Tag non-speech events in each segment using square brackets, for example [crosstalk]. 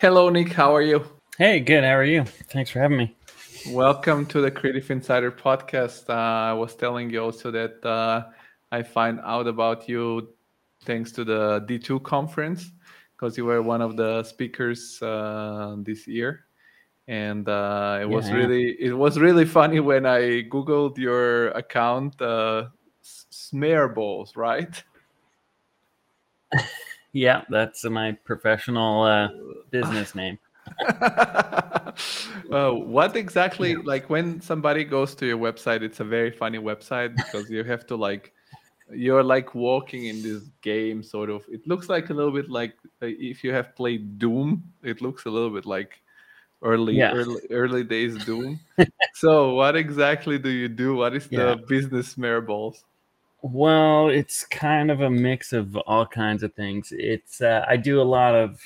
Hello, Nick. How are you? Hey, good. How are you? Thanks for having me. Welcome to the Creative Insider podcast. Uh, I was telling you also that uh, I find out about you thanks to the D2 conference because you were one of the speakers uh, this year, and uh, it was Yeah. really it was really funny when I googled your account, uh, Smearballs, right? [laughs] Yeah, that's my professional uh, business name. [laughs] uh, what exactly like when somebody goes to your website it's a very funny website because you have to like you're like walking in this game sort of it looks like a little bit like uh, if you have played doom it looks a little bit like early Yeah. early, early days doom [laughs] so what exactly do you do what is Yeah. the business balls Well, it's kind of a mix of all kinds of things. It's uh, I do a lot of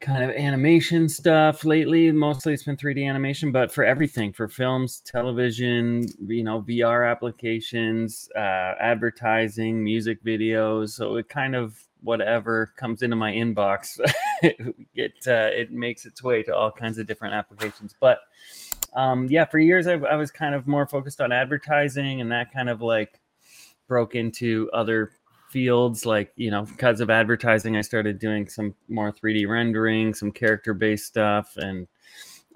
kind of animation stuff lately. Mostly it's been 3D animation, but for everything, for films, television, you know, VR applications, uh, advertising, music videos. So it kind of whatever comes into my inbox, [laughs] it uh, it makes its way to all kinds of different applications. But um, yeah, for years I, I was kind of more focused on advertising, and that kind of like broke into other fields like you know because of advertising i started doing some more 3d rendering some character based stuff and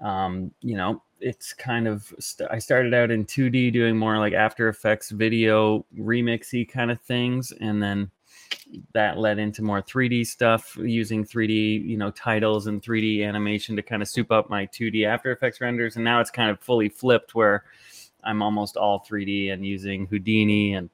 um, you know it's kind of st- i started out in 2d doing more like after effects video remixy kind of things and then that led into more 3d stuff using 3d you know titles and 3d animation to kind of soup up my 2d after effects renders and now it's kind of fully flipped where i'm almost all 3d and using houdini and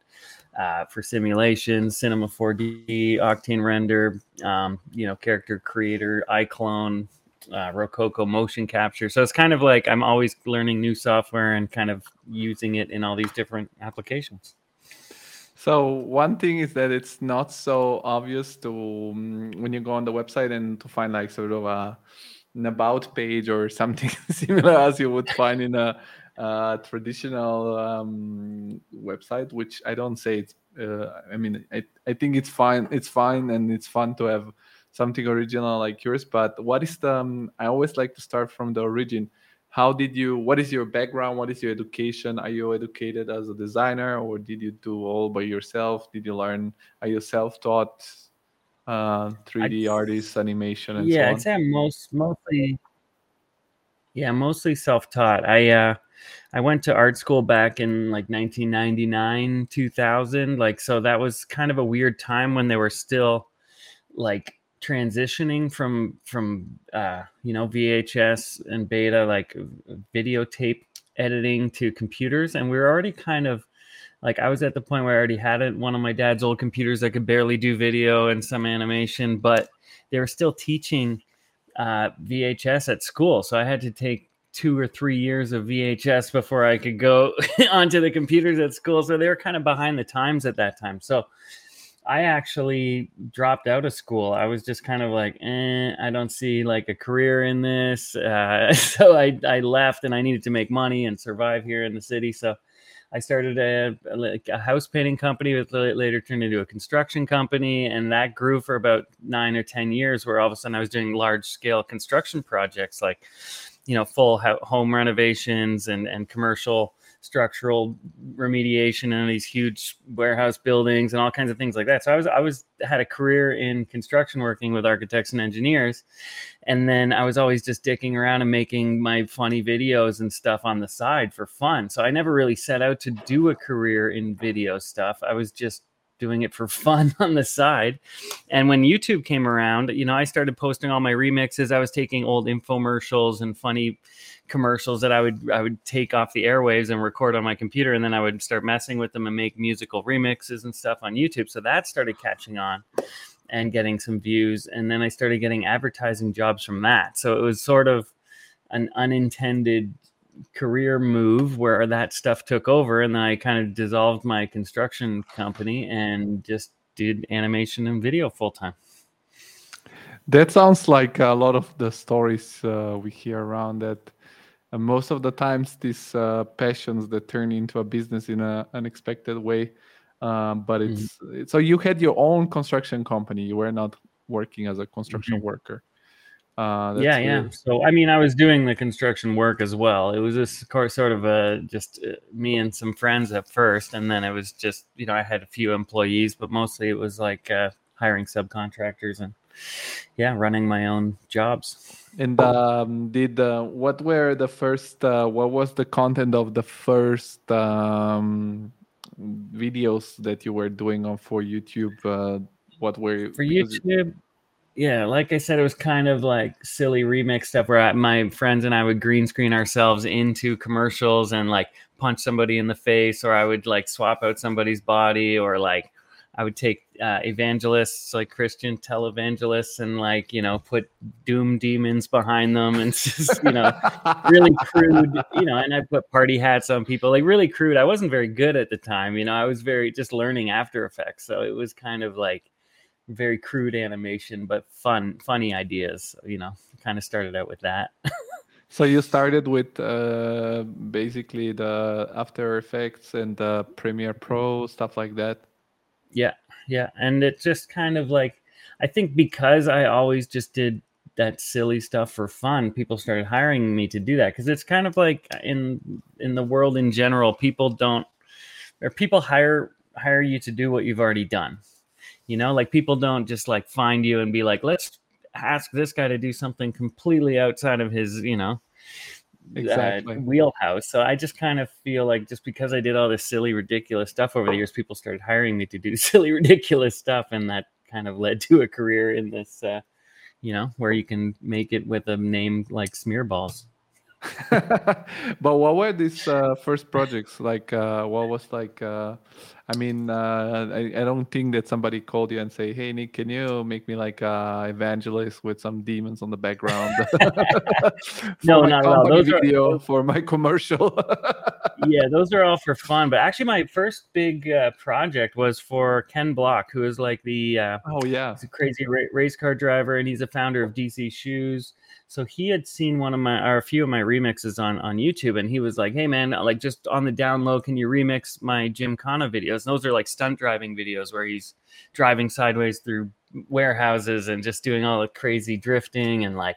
uh, for simulation, Cinema 4D, Octane Render, um, you know, character creator, iClone, uh, Rokoko motion capture. So it's kind of like I'm always learning new software and kind of using it in all these different applications. So one thing is that it's not so obvious to um, when you go on the website and to find like sort of a an about page or something [laughs] similar as you would find in a, uh traditional um, website. Which I don't say it's. Uh, I mean, I, I think it's fine. It's fine and it's fun to have something original like yours. But what is the? Um, I always like to start from the origin how did you what is your background what is your education are you educated as a designer or did you do all by yourself did you learn are you self-taught uh 3d artist animation and yeah, so I'd say I'm most mostly yeah, mostly self-taught. I uh I went to art school back in like 1999, 2000. Like so that was kind of a weird time when they were still like transitioning from from uh you know VHS and beta like videotape editing to computers and we were already kind of like I was at the point where I already had it one of my dad's old computers that could barely do video and some animation but they were still teaching uh, VHS at school. So I had to take two or three years of VHS before I could go [laughs] onto the computers at school. So they were kind of behind the times at that time. So I actually dropped out of school. I was just kind of like, eh, I don't see like a career in this. [laughs] Uh, so I, I left and I needed to make money and survive here in the city. So I started a, like a house painting company that later turned into a construction company. And that grew for about nine or 10 years, where all of a sudden I was doing large scale construction projects like, you know, full home renovations and, and commercial structural remediation in these huge warehouse buildings and all kinds of things like that. So I was I was had a career in construction working with architects and engineers. And then I was always just dicking around and making my funny videos and stuff on the side for fun. So I never really set out to do a career in video stuff. I was just doing it for fun [laughs] on the side. And when YouTube came around, you know, I started posting all my remixes. I was taking old infomercials and funny commercials that I would I would take off the airwaves and record on my computer and then I would start messing with them and make musical remixes and stuff on YouTube. So that started catching on and getting some views and then I started getting advertising jobs from that. So it was sort of an unintended career move where that stuff took over and I kind of dissolved my construction company and just did animation and video full time. That sounds like a lot of the stories uh, we hear around that. Uh, most of the times, these uh, passions that turn into a business in an unexpected way. Um, but it's so you had your own construction company. You were not working as a construction worker. Uh, that's yeah, yeah. So I mean, I was doing the construction work as well. It was just course sort of a just uh, me and some friends at first, and then it was just you know I had a few employees, but mostly it was like uh, hiring subcontractors and yeah, running my own jobs. And um, did uh, what were the first? Uh, what was the content of the first um, videos that you were doing on for YouTube? Uh, what were for YouTube? Yeah, like I said, it was kind of like silly remix stuff where I, my friends and I would green screen ourselves into commercials and like punch somebody in the face, or I would like swap out somebody's body, or like I would take uh, evangelists, like Christian televangelists, and like you know put doom demons behind them, and [laughs] just you know really crude, you know. And I put party hats on people, like really crude. I wasn't very good at the time, you know. I was very just learning After Effects, so it was kind of like very crude animation, but fun, funny ideas. You know, kind of started out with that. [laughs] So you started with uh, basically the After Effects and the Premiere Pro stuff like that. Yeah, yeah, and it just kind of like I think because I always just did that silly stuff for fun, people started hiring me to do that because it's kind of like in in the world in general, people don't or people hire hire you to do what you've already done. You know, like people don't just like find you and be like, let's ask this guy to do something completely outside of his, you know, Exactly. uh, wheelhouse. So I just kind of feel like just because I did all this silly, ridiculous stuff over the years, people started hiring me to do [laughs] silly, ridiculous stuff, and that kind of led to a career in this, uh, you know, where you can make it with a name like Smearballs. [laughs] but what were these uh, first projects like? Uh, what was like? Uh, I mean, uh, I, I don't think that somebody called you and say, "Hey, Nick, can you make me like a evangelist with some demons on the background?" [laughs] [laughs] No, not at all. Those are- video for my commercial. [laughs] yeah, those are all for fun. But actually, my first big uh, project was for Ken Block, who is like the uh, oh yeah, He's a crazy ra- race car driver, and he's a founder of DC Shoes. So he had seen one of my or a few of my remixes on on YouTube, and he was like, "Hey man, like just on the down low, can you remix my Gymkhana videos?" And those are like stunt driving videos where he's driving sideways through warehouses and just doing all the crazy drifting and like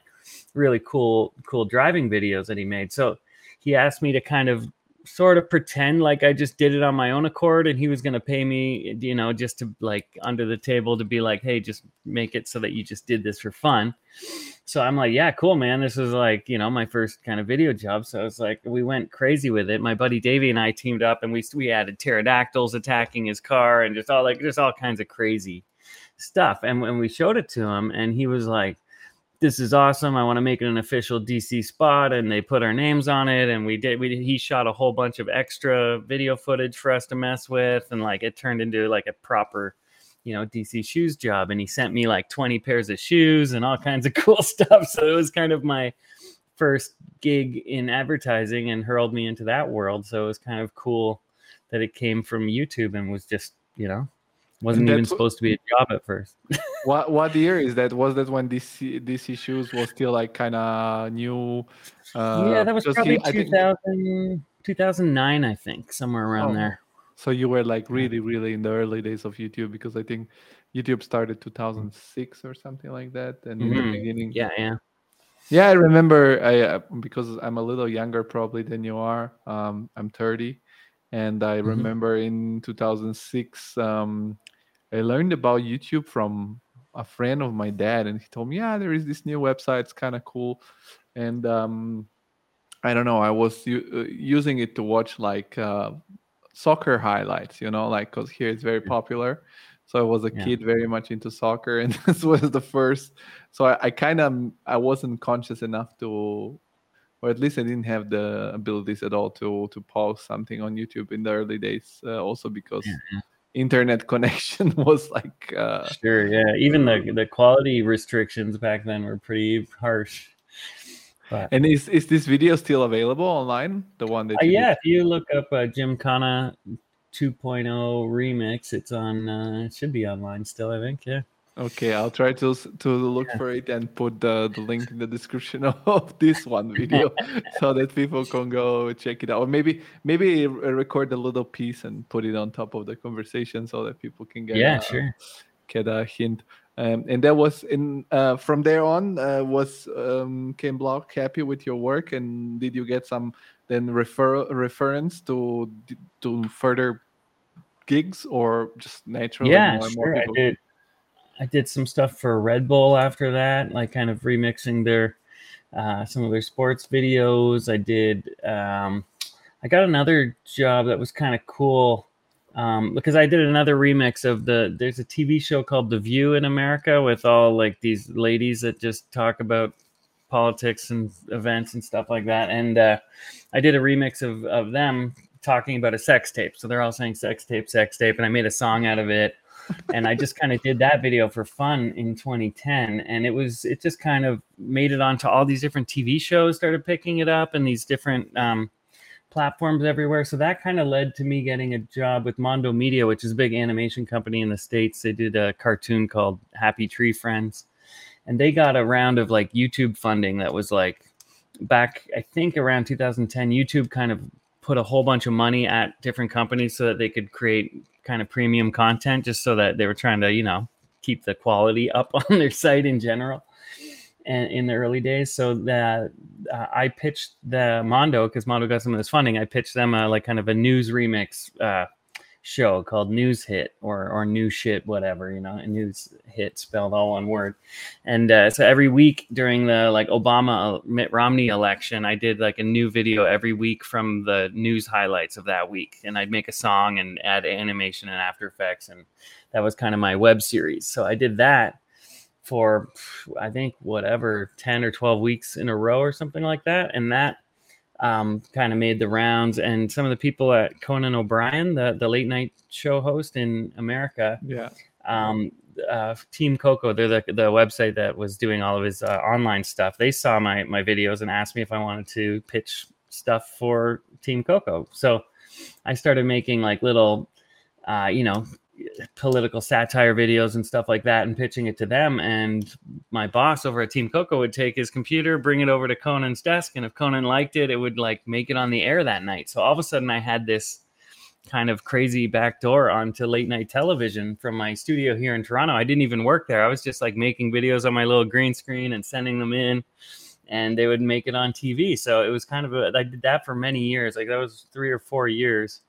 really cool cool driving videos that he made. So he asked me to kind of sort of pretend like I just did it on my own accord and he was going to pay me, you know, just to like under the table to be like, hey, just make it so that you just did this for fun. So I'm like, yeah, cool, man. This was like, you know, my first kind of video job. So it's like we went crazy with it. My buddy Davey and I teamed up and we we added pterodactyls attacking his car and just all like just all kinds of crazy stuff. And when we showed it to him, and he was like, this is awesome. I want to make it an official DC spot, and they put our names on it. And we did. We he shot a whole bunch of extra video footage for us to mess with, and like it turned into like a proper, you know, DC shoes job. And he sent me like twenty pairs of shoes and all kinds of [laughs] cool stuff. So it was kind of my first gig in advertising, and hurled me into that world. So it was kind of cool that it came from YouTube and was just you know wasn't even supposed to be a job at first. [laughs] what what year is that? Was that when DC DC shoes was still like kind of new? Uh, yeah, that was probably he- I think- 2009, I think, somewhere around Oh. there. So you were like really, really in the early days of YouTube because I think YouTube started 2006 or something like that, and in the Mhm. beginning, Yeah, yeah. yeah, I remember. I uh, because I'm a little younger probably than you are. Um, I'm 30, and I Mhm. remember in 2006, um, I learned about YouTube from a friend of my dad, and he told me, yeah, there is this new website. It's kind of cool, and um, I don't know. I was u- uh, using it to watch like uh, soccer highlights, you know, like because here it's very popular. So I was a Yeah. kid very much into soccer, and [laughs] this was the first. So I, I kind of I wasn't conscious enough to, or at least I didn't have the abilities at all to to pause something on YouTube in the early days. Uh, also because Yeah, internet [laughs] connection was like uh, Sure, yeah. Even the the quality restrictions back then were pretty harsh. But and is is this video still available online? The one that uh, you did? yeah, if you look up uh, Gymkhana 2.0 remix, it's on. Uh, it should be online still, I think. Yeah. Okay, I'll try to to look Yeah. for it and put the, the link in the description [laughs] of this one video [laughs] so that people can go check it out. Or maybe maybe record a little piece and put it on top of the conversation so that people can get Yeah, a, sure. get a hint. um, and that was in uh, from there on uh, was um, Ken Block happy with your work and did you get some then refer reference to to further gigs or just naturally yeah more and sure more i did i did some stuff for red bull after that like kind of remixing their uh, some of their sports videos. I did um, i got another job that was kind of cool um, because i did another remix of the there's a tv show called the view in america with all like these ladies that just talk about politics and events and stuff like that. And uh, i did a remix of, of them talking about a sex tape. So they're all saying sex tape sex tape. And i made a song out of it and i just kind of did that video for fun in 2010 and it was it just kind of made it onto all these different tv shows started picking it up and these different um, platforms everywhere. So that kind of led to me getting a job with mondo media which is a big animation company in the states. They did a cartoon called happy tree friends and they got a round of like youtube funding that was like back i think around 2010 youtube kind of put a whole bunch of money at different companies so that they could create kind of premium content just so that they were trying to you know keep the quality up [laughs] on their site in general and in the early days. So that uh, i pitched the mondo because mondo got some of this funding. I pitched them a, like kind of a news remix uh, show called news hit or or new shit whatever you know news hit spelled all one word. And uh, so every week during the like obama uh, mitt romney election i did like a new video every week from the news highlights of that week. And i'd make a song and add animation and after effects and that was kind of my web series. So i did that for i think whatever 10 or 12 weeks in a row or something like that. And that um, kind of made the rounds and some of the people at conan o'brien the, the late night show host in america yeah um, uh, Team Coco, they're the, the website that was doing all of his uh, online stuff. They saw my my videos and asked me if I wanted to pitch stuff for Team Coco. So I started making like little, uh, you know, political satire videos and stuff like that and pitching it to them. And my boss over at Team Coco would take his computer, bring it over to Conan's desk, and if Conan liked it, it would like make it on the air that night. So all of a sudden, I had this kind of crazy backdoor onto late night television from my studio here in Toronto. I didn't even work there. I was just like making videos on my little green screen and sending them in and they would make it on TV. So it was kind of a I did that for many years. Like that was 3 or 4 years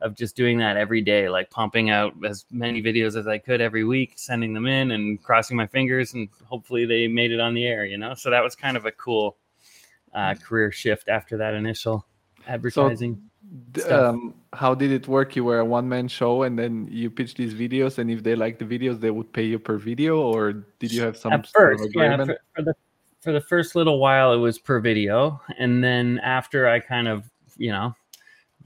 of just doing that every day, like pumping out as many videos as I could every week, sending them in and crossing my fingers and hopefully they made it on the air, you know. So that was kind of a cool uh, career shift after that initial advertising. Stuff. um, how did it work? You were a one man show, and then you pitched these videos, and if they liked the videos, they would pay you per video, or did you have some at sort of first yeah for, for the for the first little while it was per video and then after i kind of you know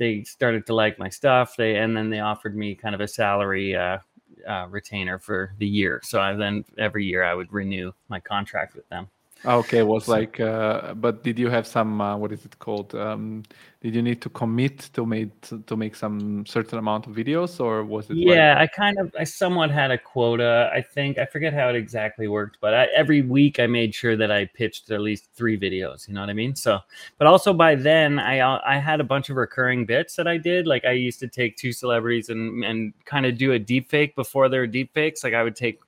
they started to like my stuff they and then they offered me kind of a salary uh, uh, retainer for the year. So i then every year i would renew my contract with them Okay, it was So- like, uh, but did you have some? Uh, what is it called? Um, did you need to commit to make to make some certain amount of videos, or was it? like- yeah i kind of i somewhat had a quota i think i forget how it exactly worked but I, every week i made sure that i pitched at least three videos you know what i mean so but also by then i uh, i had a bunch of recurring bits that i did like i used to take two celebrities and and kind of do a deep fake before were deep fakes like i would take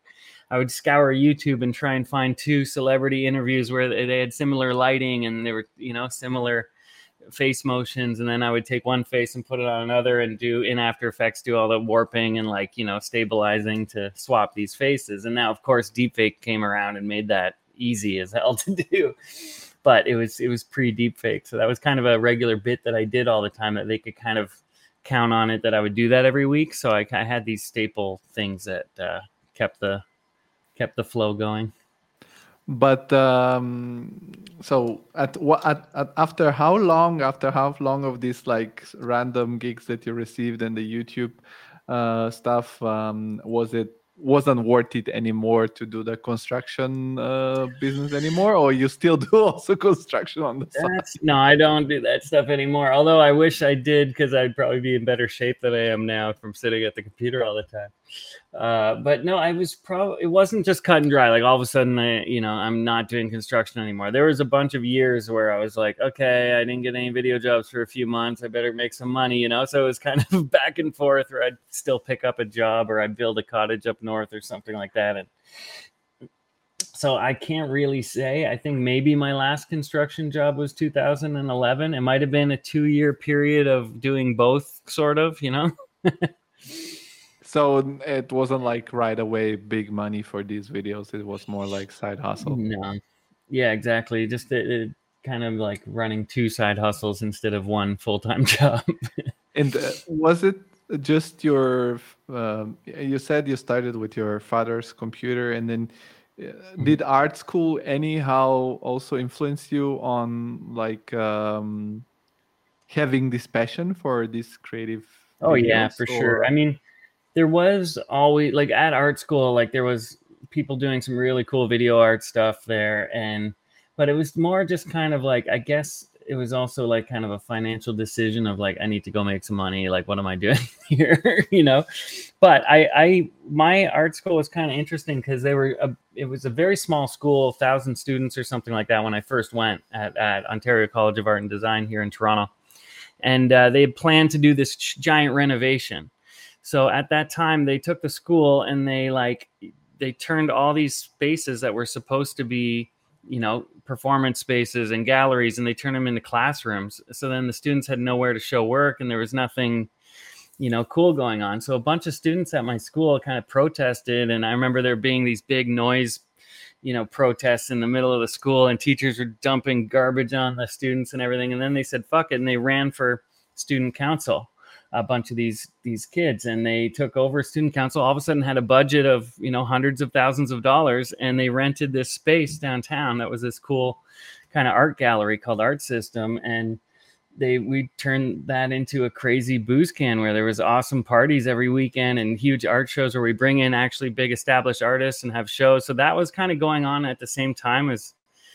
I would scour YouTube and try and find two celebrity interviews where they had similar lighting and they were, you know, similar face motions. And then I would take one face and put it on another and do in After Effects, do all the warping and like, you know, stabilizing to swap these faces. And now, of course, deepfake came around and made that easy as hell [laughs] to do. But it was it was pre deepfake, so that was kind of a regular bit that I did all the time that they could kind of count on it that I would do that every week. So I, I had these staple things that uh, kept the kept the flow going. But um, so at what at, at after how long? After how long of these like random gigs that you received and the YouTube uh, stuff um, was it wasn't worth it anymore to do the construction uh, business anymore, or you still [laughs] do also construction on the side? No, I don't do that stuff anymore. Although I wish I did because I'd probably be in better shape than I am now from sitting at the computer all the time. Uh, but no, I was probably it wasn't just cut and dry. Like all of a sudden, I you know I'm not doing construction anymore. There was a bunch of years where I was like, okay, I didn't get any video jobs for a few months. I better make some money, you know. So it was kind of [laughs] back and forth, or I'd still pick up a job, or I'd build a cottage up north, or something like that. And so I can't really say. I think maybe my last construction job was 2011. It might have been a two year period of doing both, sort of, you know. [laughs] so it wasn't like right away big money for these videos. It was more like side hustle. No. Yeah, exactly. Just it, it kind of like running two side hustles instead of one full time [laughs] job. and uh, was it just your? Um, you said you started with your father's computer, and then Mm-hmm. did art school anyhow also influence you on like um, having this passion for this creative oh yeah for or... sure i mean there was always like at art school like there was people doing some really cool video art stuff there and but it was more just kind of like i guess it was also like kind of a financial decision of like I need to go make some money. Like, what am I [laughs] doing here? [laughs] you know. But I, I, my art school was kind of interesting because they were a, it was a very small school, thousand students or something like that when I first went at, at Ontario College of Art and Design here in Toronto, and uh, they had planned to do this giant renovation. So at that time, they took the school and they like they turned all these spaces that were supposed to be you know performance spaces and galleries and they turned them into classrooms. So then the students had nowhere to show work and there was nothing you know cool going on. So a bunch of students at my school kind of protested and i remember there being these big noise you know protests in the middle of the school and teachers were dumping garbage on the students and everything. And then they said fuck it and they ran for student council a bunch of these these kids and they took over student council all of a sudden had a budget of you know hundreds of thousands of dollars and they rented this space downtown that was this cool kind of art gallery called art system and they we turned that into a crazy booze can where there was awesome parties every weekend and huge art shows where we bring in actually big established artists and have shows. So that was kind of going on at the same time as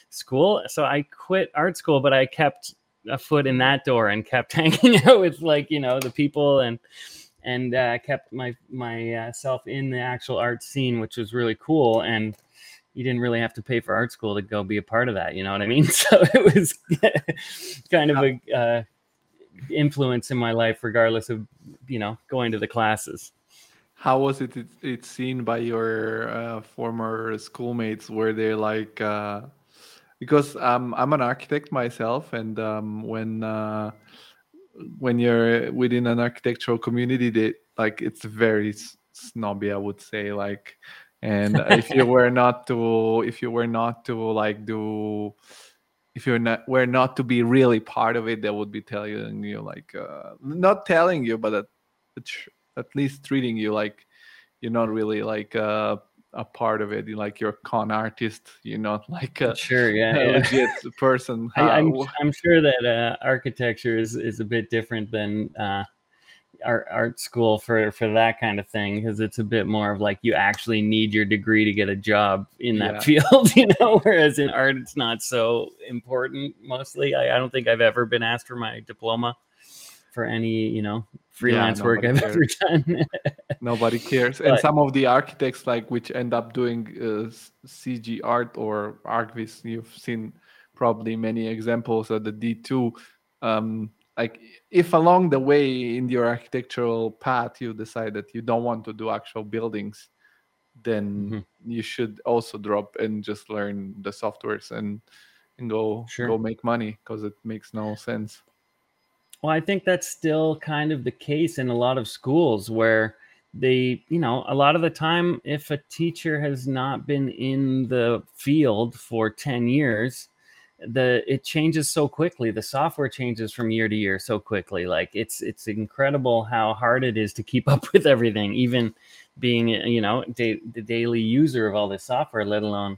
school. So i quit art school but i kept a foot in that door and kept [laughs] hanging out with like you know the people and and uh, kept my myself uh, in the actual art scene, which was really cool. And you didn't really have to pay for art school to go be a part of that. You know what I mean? [laughs] So it was [laughs] kind of a uh, influence in my life, regardless of you know going to the classes. How was it? It, it seen by your uh, former schoolmates? Were they like? Because um, I'm an architect myself, and um, when uh, when you're within an architectural community, that like it's very snobby, I would say. Like, and if you [laughs] were not to, if you were not to like do, if you're not were not to be really part of it, they would be telling you like, uh, not telling you, but at, at least treating you like you're not really like uh, a part of it like you're a con artist you're not [laughs] like a sure yeah, a yeah. legit [laughs] person I, am I'm, I'm sure that uh, architecture is is a bit different than uh, art art school for for that kind of thing because it's a bit more of like you actually need your degree to get a job in that yeah. [laughs] field you know whereas in art it's not so important mostly I, I don't think i've ever been asked for my diploma for any you know freelance yeah, work I've cares. ever done. [laughs] nobody cares, but, and some of the architects like which end up doing uh, CG art or ArchViz, you've seen probably many examples of the D two. Um, like if along the way in your architectural path you decide that you don't want to do actual buildings, then mm-hmm. you should also drop and just learn the softwares and and go sure. go make money because it makes no sense. Well, I think that's still kind of the case in a lot of schools where they, you know, a lot of the time, if a teacher has not been in the field for 10 years, the it changes so quickly. The software changes from year to year so quickly. Like it's it's incredible how hard it is to keep [laughs] up with everything even being you know da- the daily user of all this software let alone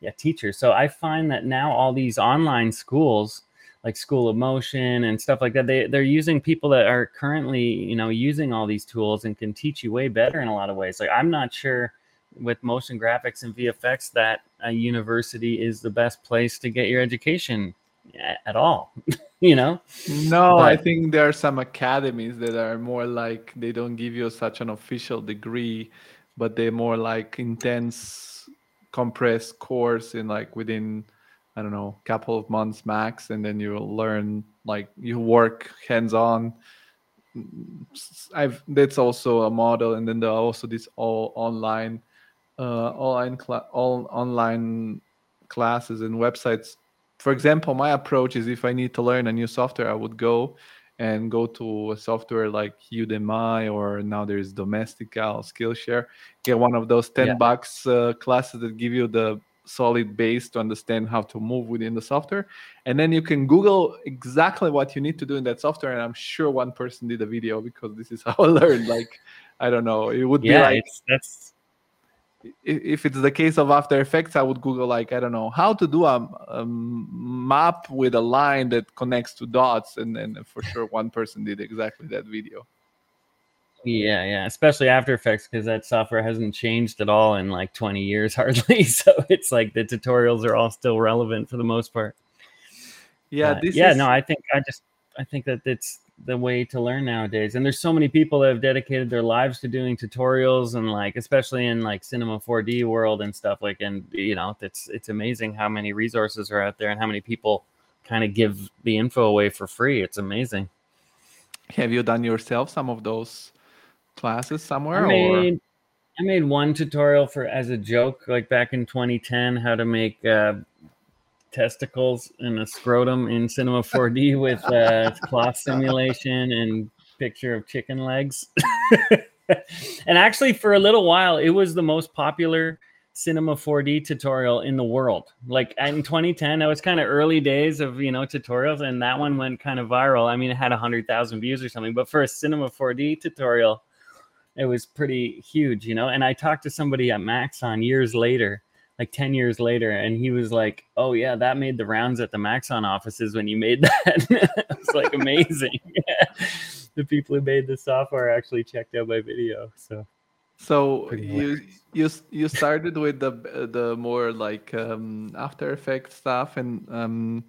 yeah teacher. So i find that now all these online schools like School of Motion and stuff like that. They they're using people that are currently you know using all these tools and can teach you way better in a lot of ways. Like I'm not sure with motion graphics and VFX that a university is the best place to get your education at all. [laughs] you know? No, I think there are some academies that are more like they don't give you such an official degree, but they're more like intense, compressed course in like within, I don't know, couple of months max, and then you learn like you work hands on. I've that's also a model, and then there are also this all online, uh, online cl- all online classes and websites for example, my approach is if I need to learn a new software, I would go and go to a software like Udemy or now there's Domestika, Skillshare, get one of those 10 yeah. bucks uh, classes that give you the solid base to understand how to move within the software. And then you can Google exactly what you need to do in that software. And I'm sure one person did a video because this is [laughs] how I learned. Like, I don't know, it would yeah, be like that's if it's the case of After Effects, I would Google like I don't know how to do a, a map with a line that connects to dots, and then for sure one person did exactly that video. Yeah, yeah, especially After Effects because that software hasn't changed at all in like 20 years [laughs] hardly. So it's like the tutorials are all still relevant for the most part. Yeah, uh, yeah, is... no, I think I just I think that it's the way to learn nowadays. And there's so many people that have dedicated their lives to doing tutorials and like especially in like cinema 4D world and stuff like and you know, it's it's amazing how many resources are out there and how many people kind of give the info away for free. It's amazing. Have you done yourself some of those classes somewhere I made, or I made one tutorial for as a joke like back in 2010 how to make uh, testicles and a scrotum in Cinema 4D [laughs] with uh, cloth simulation and picture of chicken legs. [laughs] and actually, for a little while, it was the most popular Cinema 4D tutorial in the world. Like in 2010, that was kind of early days of you know tutorials, and that one went kind of viral. I mean, it had hundred thousand views or something, but for a Cinema 4D tutorial, it was pretty huge, you know. And I talked to somebody at Maxon years later like 10 years later and he was like oh yeah that made the rounds at the maxon offices when you made [laughs] that. It's like amazing. [laughs] The people who made the software actually checked out my video so. So you you you started with the the more like um, after effects stuff and um,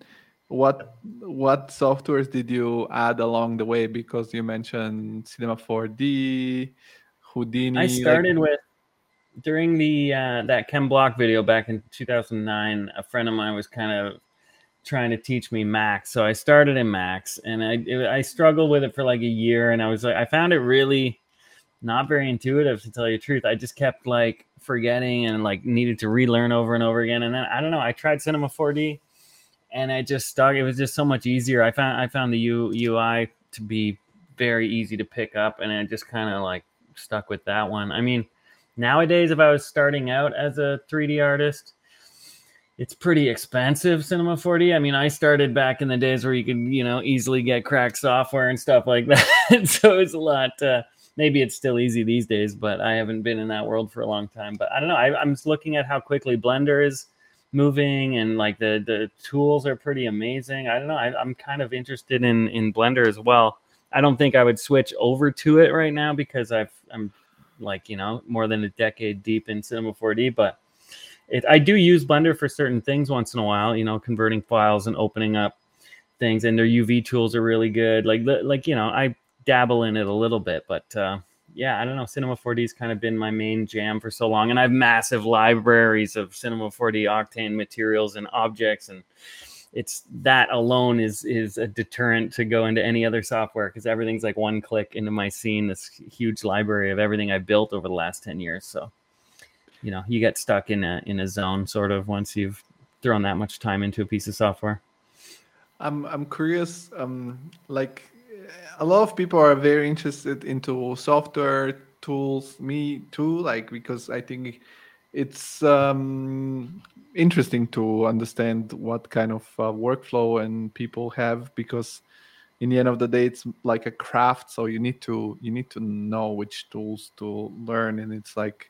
what what softwares did you add along the way because you mentioned cinema 4d houdini i started like... with during the uh, that Ken Block video back in 2009, a friend of mine was kind of trying to teach me Max. So I started in Max, and I it, I struggled with it for like a year, and I was like, I found it really not very intuitive to tell you the truth. I just kept like forgetting and like needed to relearn over and over again. And then I don't know, I tried Cinema 4D, and I just stuck. It was just so much easier. I found I found the U, UI to be very easy to pick up, and I just kind of like stuck with that one. I mean nowadays if i was starting out as a 3d artist it's pretty expensive cinema 4d i mean i started back in the days where you could you know easily get cracked software and stuff like [laughs] that so it's a lot uh, maybe it's still easy these days but i haven't been in that world for a long time but i don't know I, i'm just looking at how quickly blender is moving and like the the tools are pretty amazing i don't know I, i'm kind of interested in in blender as well i don't think i would switch over to it right now because i've i'm like you know more than a decade deep in Cinema 4D, but it, I do use Blender for certain things once in a while. You know, converting files and opening up things, and their UV tools are really good. Like like you know, I dabble in it a little bit, but uh, yeah, I don't know. Cinema 4D has kind of been my main jam for so long, and I have massive libraries of Cinema 4D Octane materials and objects and it's that alone is is a deterrent to go into any other software because everything's like one click into my scene this huge library of everything i built over the last 10 years so you know you get stuck in a in a zone sort of once you've thrown that much time into a piece of software i'm i'm curious um like a lot of people are very interested into software tools me too like because i think it's um interesting to understand what kind of uh, workflow and people have because in the end of the day it's like a craft so you need to you need to know which tools to learn. And it's like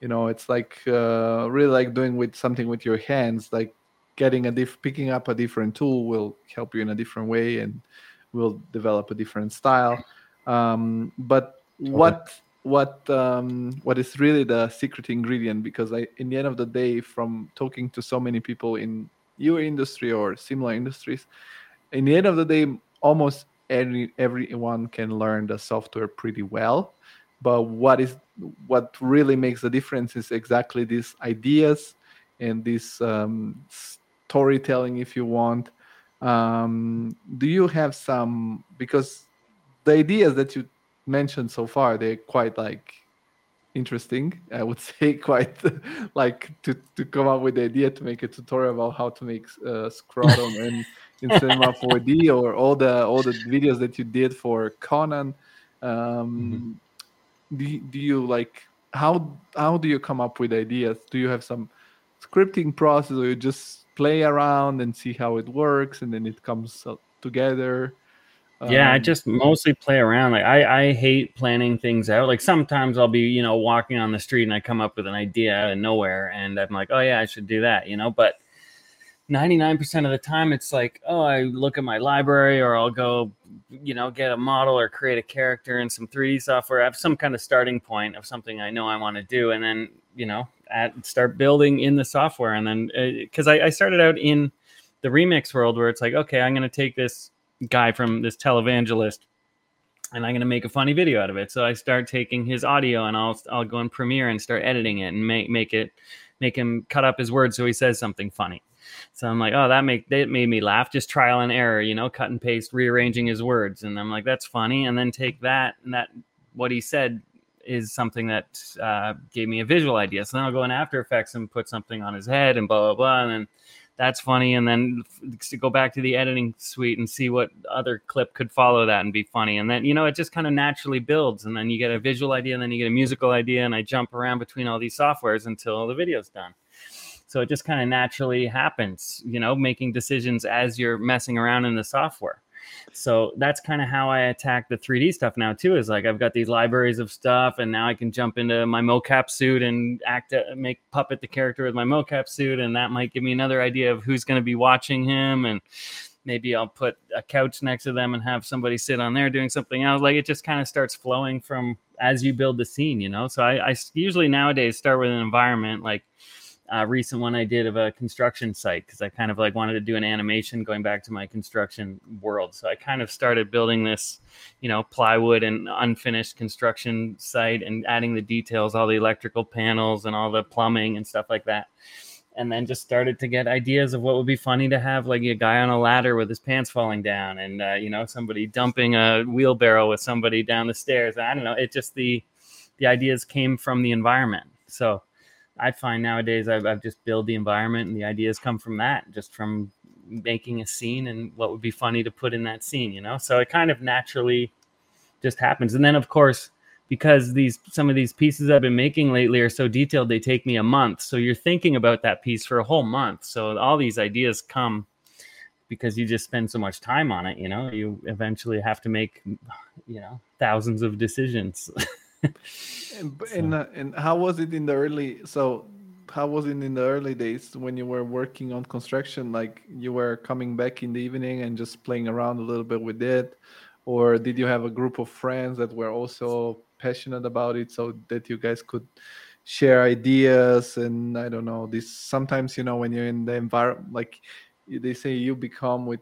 you know it's like uh, really like doing with something with your hands like getting a diff picking up a different tool will help you in a different way. And will develop a different style um, but what what um, what is really the secret ingredient because I, in the end of the day from talking to so many people in your industry or similar industries in the end of the day, almost every everyone can learn the software pretty well. But what is what really makes the difference is exactly these ideas and this um, storytelling, if you want. Um, do you have some because the ideas that you mentioned so far they're quite like interesting i would [laughs] say quite like to, to come up with the idea to make a tutorial about how to make uh, scrotum [laughs] in, in cinema 4d or all the all the videos that you did for conan um, mm-hmm. do, do you like how how do you come up with ideas do you have some scripting process or you just play around and see how it works and then it comes together yeah, I um, just mostly play around. Like I, I hate planning things out. Like sometimes I'll be, you know, walking on the street and I come up with an idea out of nowhere and I'm like, oh yeah, I should do that, you know. But 99% of the time it's like, oh, I look at my library or I'll go, you know, get a model or create a character in some 3D software. I have some kind of starting point of something I know I want to do. And then, you know, at, start building in the software. And then, because uh, I, I started out in the remix world where it's like, okay, I'm going to take this guy from this televangelist and I'm going to make a funny video out of it. So I start taking his audio and I'll I'll go in Premiere and start editing it and make make it make him cut up his words so he says something funny. So I'm like, oh, that make that made me laugh. Just trial and error, you know, cut and paste, rearranging his words, and I'm like, that's funny. And then take that and that what he said is something that uh, gave me a visual idea. So then I'll go in After Effects and put something on his head and blah blah blah, and then that's funny. And then to go back to the editing suite and see what other clip could follow that and be funny. And then you know it just kind of naturally builds. And then you get a visual idea and then you get a musical idea and i jump around between all these softwares until the video's done. So it just kind of naturally happens you know making decisions as you're messing around in the software so that's kind of how I attack the 3D stuff now too. Is like I've got these libraries of stuff, and now I can jump into my mocap suit and act, uh, make puppet the character with my mocap suit, and that might give me another idea of who's going to be watching him, and maybe I'll put a couch next to them and have somebody sit on there doing something else. Like it just kind of starts flowing from as you build the scene, you know. So I, I usually nowadays start with an environment like uh, recent one I did of a construction site because I kind of like wanted to do an animation going back to my construction world. So I kind of started building this, you know, plywood and unfinished construction site and adding the details, all the electrical panels and all the plumbing and stuff like that. And then just started to get ideas of what would be funny to have, like a guy on a ladder with his pants falling down, and uh, you know somebody dumping a wheelbarrow with somebody down the stairs. I don't know. It just the the ideas came from the environment. So I find nowadays I've, I've just build the environment and the ideas come from that, just from making a scene and what would be funny to put in that scene, you know? So it kind of naturally just happens. And then of course, because these some of these pieces I've been making lately are so detailed, they take me a month. So you're thinking about that piece for a whole month. So all these ideas come because you just spend so much time on it, you know, you eventually have to make, you know, thousands of decisions. [laughs] and, [laughs] and, uh, and how was it in the early so how was it in the early days when you were working on construction? Like you were coming back in the evening and just playing around a little bit with it? Or did you have a group of friends that were also passionate about it so that you guys could share ideas and i don't know this sometimes you know when you're in the environment like they say you become with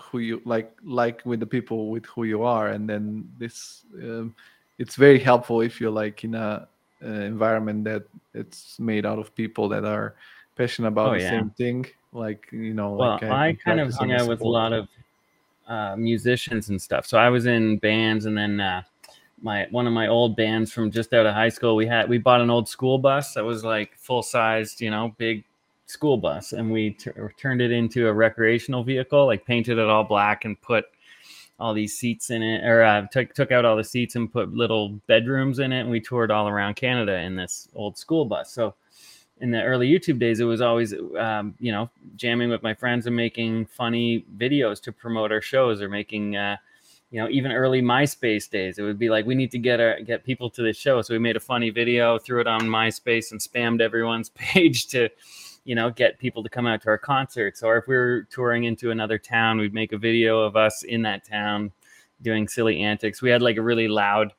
who you like like with the people with who you are and then this um, it's very helpful if you're like in a, environment that it's made out of people that are passionate about oh, the yeah. same thing. Like you know well like i, I kind of hung out with a lot of uh, musicians and stuff. So i was in bands and then uh, my one of my old bands from just out of high school we had we bought an old school bus that was like full sized you know big school bus. And we t- turned it into a recreational vehicle like painted it all black and put all these seats in it, or uh, took took out all the seats and put little bedrooms in it, and we toured all around Canada in this old school bus. So in the early YouTube days, it was always um, you know jamming with my friends and making funny videos to promote our shows, or making uh, you know even early MySpace days. It would be like we need to get our get people to the show, so we made a funny video, threw it on MySpace, and spammed everyone's [laughs] page to you know, get people to come out to our concerts. Or if we were touring into another town, we'd make a video of us in that town doing silly antics. We had like a really loud,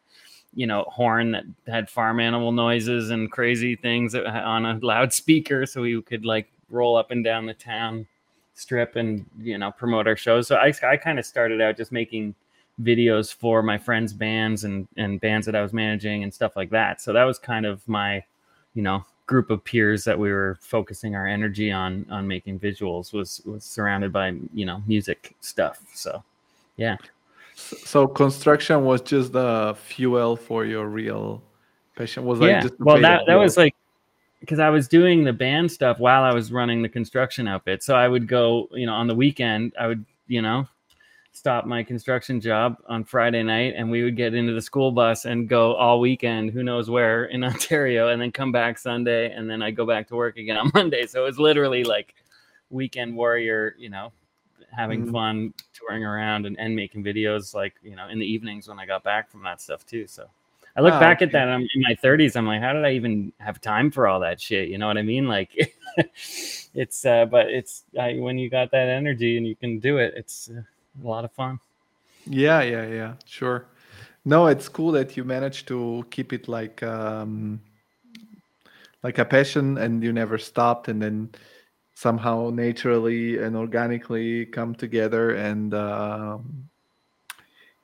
you know, horn that had farm animal noises and crazy things on a loudspeaker, so we could like roll up and down the town strip and you know promote our shows. So I I kind of started out just making videos for my friends' bands and and bands that I was managing and stuff like that. So that was kind of my you know group of peers that we were focusing our energy on on making visuals was was surrounded by you know music stuff. So yeah. So construction was just the fuel for your real passion. Was like yeah. well that that was like because I was doing the band stuff while I was running the construction outfit. So I would go, you know, on the weekend, I would, you know, stop my construction job on Friday night and we would get into the school bus and go all weekend, who knows where in [laughs] Ontario, and then come back Sunday and then I go back to work again on [laughs] Monday. So it was literally like weekend warrior, you know, having Mhm. fun touring around and, and making videos like, you know, in the evenings when I got back from that stuff too. So I look Ah, back at that I'm in my 30s. I'm like, how did I even have time for all that shit? You know what I mean? Like, [laughs] it's, uh, but it's I, when you got that energy and you can do it, it's uh, a lot of fun. Yeah, yeah, yeah, sure. No, it's cool that you managed to keep it like um like a passion and you never stopped and then somehow naturally and organically come together and um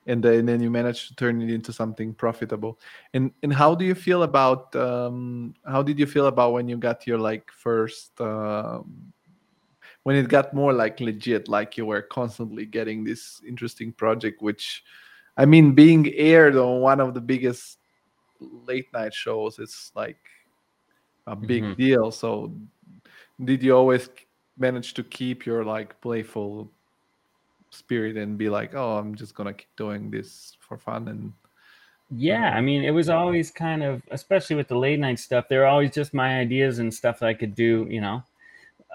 and then, then you managed to turn it into something profitable. And and how do you feel about um how did you feel about when you got your like first um when it got more like legit like you were constantly getting this interesting project which i mean being aired on one of the biggest late night shows it's like a big Mhm. deal. So did you always manage to keep your like playful spirit and be like oh i'm just gonna keep doing this for fun and Yeah, I mean, it was always kind of, especially with the late night stuff, they were always just my ideas and stuff that I could do, you know,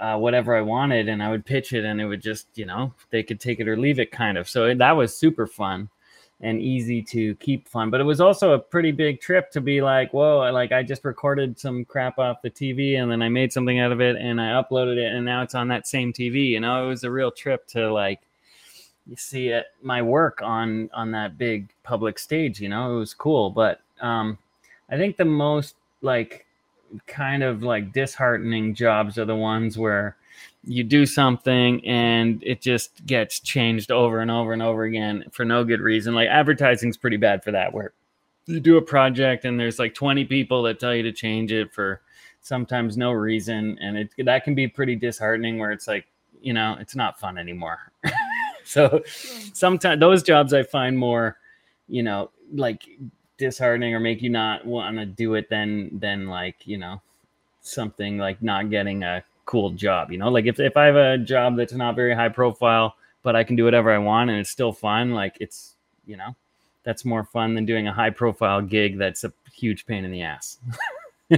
uh, whatever I wanted, and I would pitch it, and it would just, you know, they could take it or leave it, kind of. So that was super fun and easy to keep fun. But it was also a pretty big trip to be like, whoa, like I just recorded some crap off the TV, and then I made something out of it, and I uploaded it, and now it's on that same TV. You know, it was a real trip to like you see it my work on on that big public stage you know it was cool but um i think the most like kind of like disheartening jobs are the ones where you do something and it just gets changed over and over and over again for no good reason. Like advertising's pretty bad for that where you do a project and there's like 20 people that tell you to change it for sometimes no reason and it that can be pretty disheartening where it's like you know it's not fun anymore. [laughs] So sometimes those jobs i find more you know like disheartening or make you not want to do it than than like you know something like not getting a cool job you know? Like if, if i have a job that's not very high profile but i can do whatever i want and it's still fun like it's you know that's more fun than doing a high profile gig that's a huge pain in the ass. [laughs]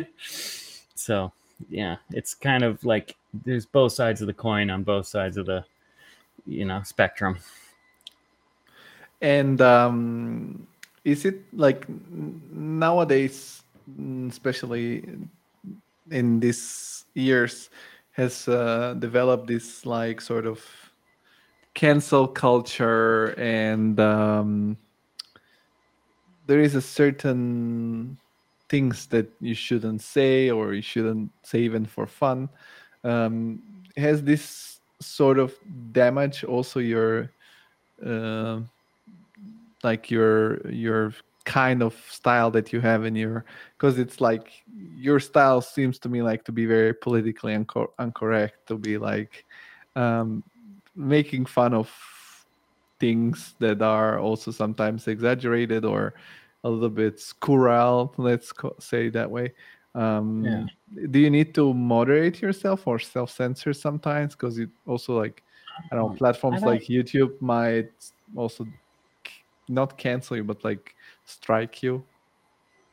So yeah it's kind of like there's both sides of the coin on both sides of the you know spectrum. And um, is it like nowadays, especially in these years, has uh, developed this like sort of cancel culture, and um, there is a certain things that you shouldn't say or you shouldn't say even for fun. Um, has this sort of damage also your uh, like your your kind of style that you have in your because it's like your style seems to me like to be very politically unco- incorrect to be like um making fun of things that are also sometimes exaggerated or a little bit scurrile let's co- say that way. Um Yeah. do you need to moderate yourself or self-censor sometimes? Because it also like i don't know Um, platforms don't- like youtube might also not cancel you but like strike you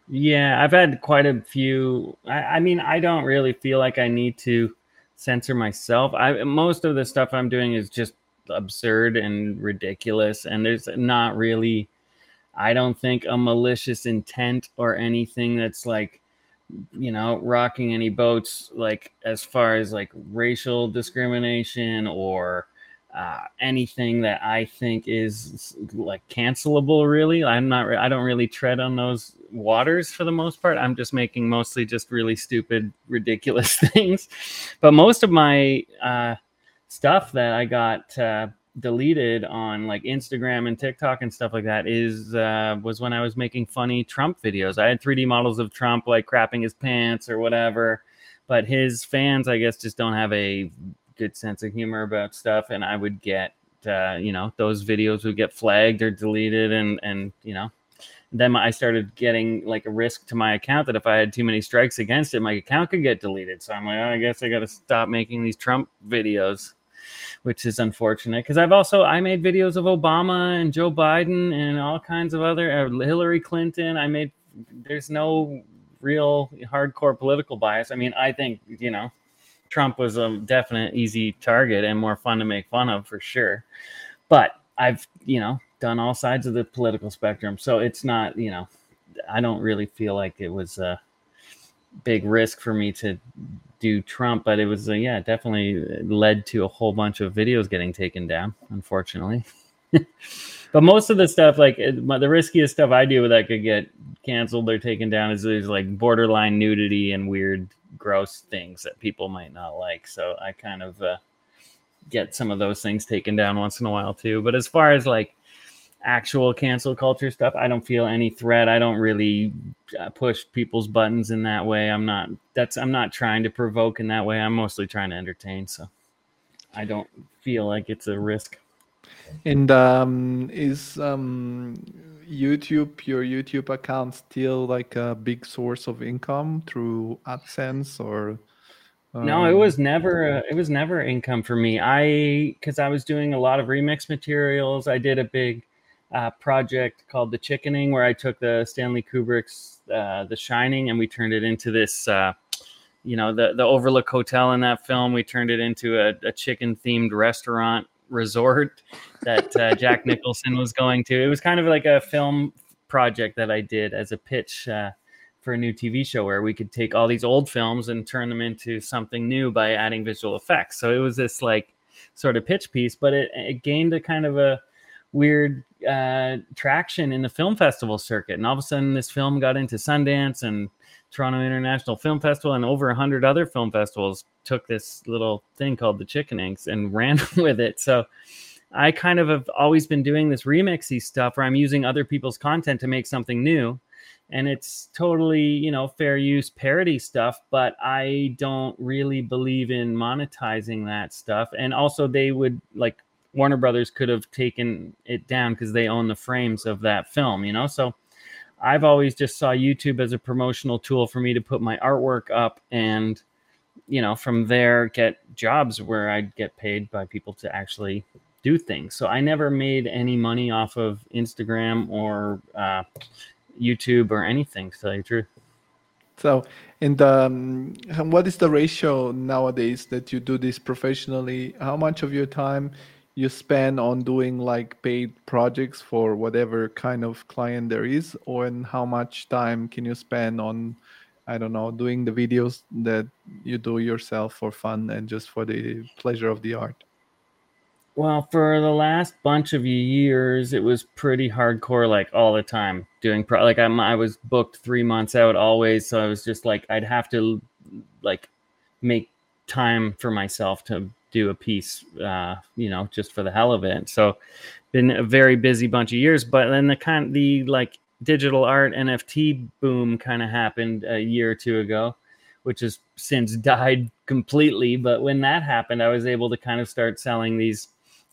Yeah, I've had quite a few. I, I mean, I don't really feel like I need to censor myself. I most of the stuff I'm doing is just absurd and ridiculous, and there's not really, I don't think, a malicious intent or anything that's like, you know, rocking any boats. Like as far as like racial discrimination or uh, anything that I think is like cancelable. Really, I'm not. I don't really tread on those waters for the most part. I'm just making mostly just really stupid, ridiculous [laughs] things. But most of my uh, stuff that I got uh, deleted on like Instagram and TikTok and stuff like that is uh, was when I was making funny Trump videos. I had 3D models of Trump like crapping his pants or whatever, but his fans, I guess, just don't have a good sense of humor about stuff, and I would get uh, you know those videos would get flagged or deleted, and and you know then I started getting like a risk to my account that if I had too many strikes against it, my account could get deleted. So I'm like, oh, I guess I got to stop making these Trump videos which is unfortunate because I've also I made videos of Obama and Joe Biden and all kinds of other uh, Hillary Clinton. I made there's no real hardcore political bias. I mean, I think you know Trump was a definite easy target and more fun to make fun of for sure. But I've you know done all sides of the political spectrum, so it's not you know I don't really feel like it was a big risk for me to do Trump, but it was uh, yeah, definitely led to a whole bunch of videos getting taken down, unfortunately. [laughs] but most of the stuff, like the riskiest stuff I do that could get canceled or taken down, is there's like borderline nudity and weird, gross things that people might not like. So I kind of uh, get some of those things taken down once in a while too. But as far as like actual cancel culture stuff, I don't feel any threat. I don't really uh, push people's buttons in that way. I'm not that's I'm not trying to provoke in that way. I'm mostly trying to entertain. So I don't feel like it's a risk. And um, is um, YouTube your YouTube account still like a big source of income through AdSense or? Um... No, it was never. it was never income for me. I because I was doing a lot of remix materials. I did a big uh, project called The Chickening, where I took the Stanley Kubrick's uh, The Shining and we turned it into this, uh, you know, the the Overlook Hotel in that film. We turned it into a, a chicken themed restaurant resort that uh, [laughs] Jack Nicholson was going to. It was kind of like a film project that I did as a pitch uh, for a new TV show where we could take all these old films and turn them into something new by adding visual effects. So it was this like sort of pitch piece, but it, it gained a kind of a weird uh, traction in the film festival circuit. And all of a sudden, this film got into Sundance and Toronto International Film Festival, and over a hundred other film festivals took this little thing called the Chickenings and [laughs] ran with it. So I kind of have always been doing this remixy stuff where I'm using other people's content to make something new. And it's totally, you know, fair use parody stuff, but I don't really believe in monetizing that stuff. And also, they would like Warner Brothers could have taken it down because they own the frames of that film, you know? So I've always just saw YouTube as a promotional tool for me to put my artwork up and, you know, from there get jobs where I'd get paid by people to actually do things. So I never made any money off of Instagram or uh, YouTube or anything, to tell you the truth. So, and um, what is the ratio nowadays that you do this professionally? How much of your time you spend on doing like paid projects for whatever kind of client there is or and how much time can you spend on i don't know doing the videos that you do yourself for fun and just for the pleasure of the art? Well for the last bunch of years it was pretty hardcore like all the time doing pro- like I'm, i was booked three months out always so i was just like i'd have to like make time for myself to do a piece, uh, you know, just for the hell of it. So, been a very busy bunch of years. But then the kind, the like digital art NFT boom kind of happened a year or two ago, which has since [laughs] died completely. But when that happened, I was able to kind of start selling these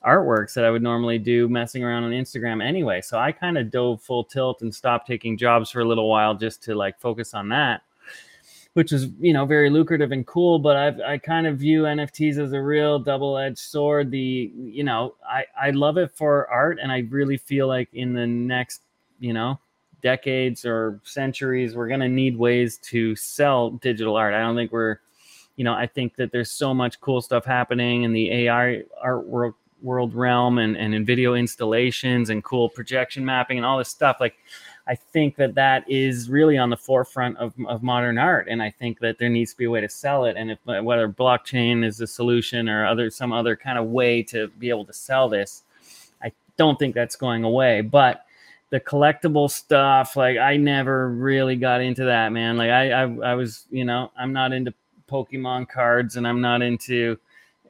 artworks that I would normally do messing around on Instagram anyway. So I kind of dove full tilt and stopped taking jobs for a little while just to like focus on that which is you know very lucrative and cool but i i kind of view nfts as a real double-edged sword. The you know i i love it for art and i really feel like in the next you know decades or centuries we're going to need ways to sell digital art. I don't think we're you know i think that there's so much cool stuff happening in the ai art world world realm and, and in video installations and cool projection mapping and all this stuff. Like I think that that is really on the forefront of, of modern art, and I think that there needs to be a way to sell it. And if whether blockchain is the solution or other some other kind of way to be able to sell this, I don't think that's going away. But the collectible stuff, like I never really got into that, man. Like I, I, I was, you know, I'm not into Pokemon cards, and I'm not into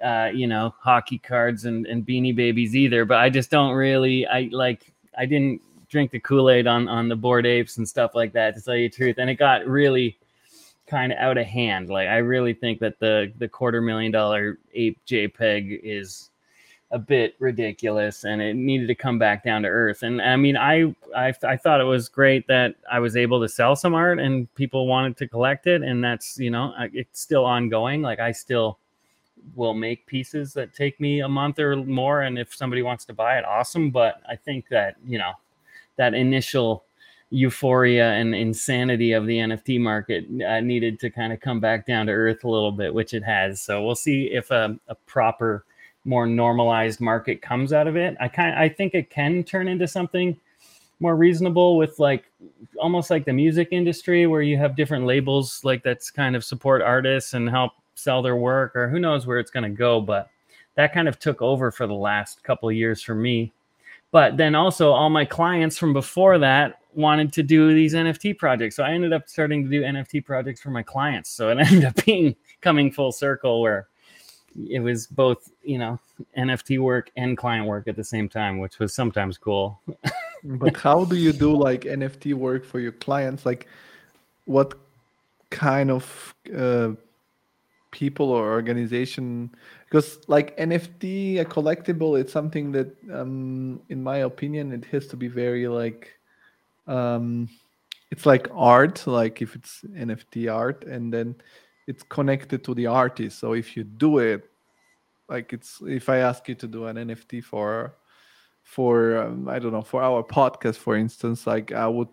uh, you know, hockey cards and, and beanie babies either. But I just don't really. I like. I didn't drink the Kool Aid on on the bored apes and stuff like that. To tell you the truth, and it got really kind of out of hand. Like I really think that the the quarter million dollar ape JPEG is a bit ridiculous and it needed to come back down to earth. And I mean, I, I, I thought it was great that I was able to sell some art and people wanted to collect it. And that's, you know, it's still ongoing. Like I still will make pieces that take me a month or more. And if somebody wants to buy it, awesome. But I think that, you know, that initial euphoria and insanity of the NFT market uh, needed to kind of come back down to earth a little bit, which it has. So we'll see if a, a proper more normalized market comes out of it. I kind I think it can turn into something more reasonable with like almost like the music industry where you have different labels like that's kind of support artists and help sell their work or who knows where it's going to go but that kind of took over for the last couple of years for me but then also all my clients from before that wanted to do these nft projects. So i ended up starting to do nft projects for my clients. So it [laughs] ended up being coming full circle where it was both you know nft work and client work at the same time which was sometimes cool. [laughs] But how do you do like nft work for your clients? Like what kind of uh, people or organization because like nft a collectible it's something that um, in my opinion it has to be very like um, it's like art like if it's nft art and then it's connected to the artist. So if you do it, like it's if I ask you to do an NFT for for um, I don't know for our podcast, for instance, like I would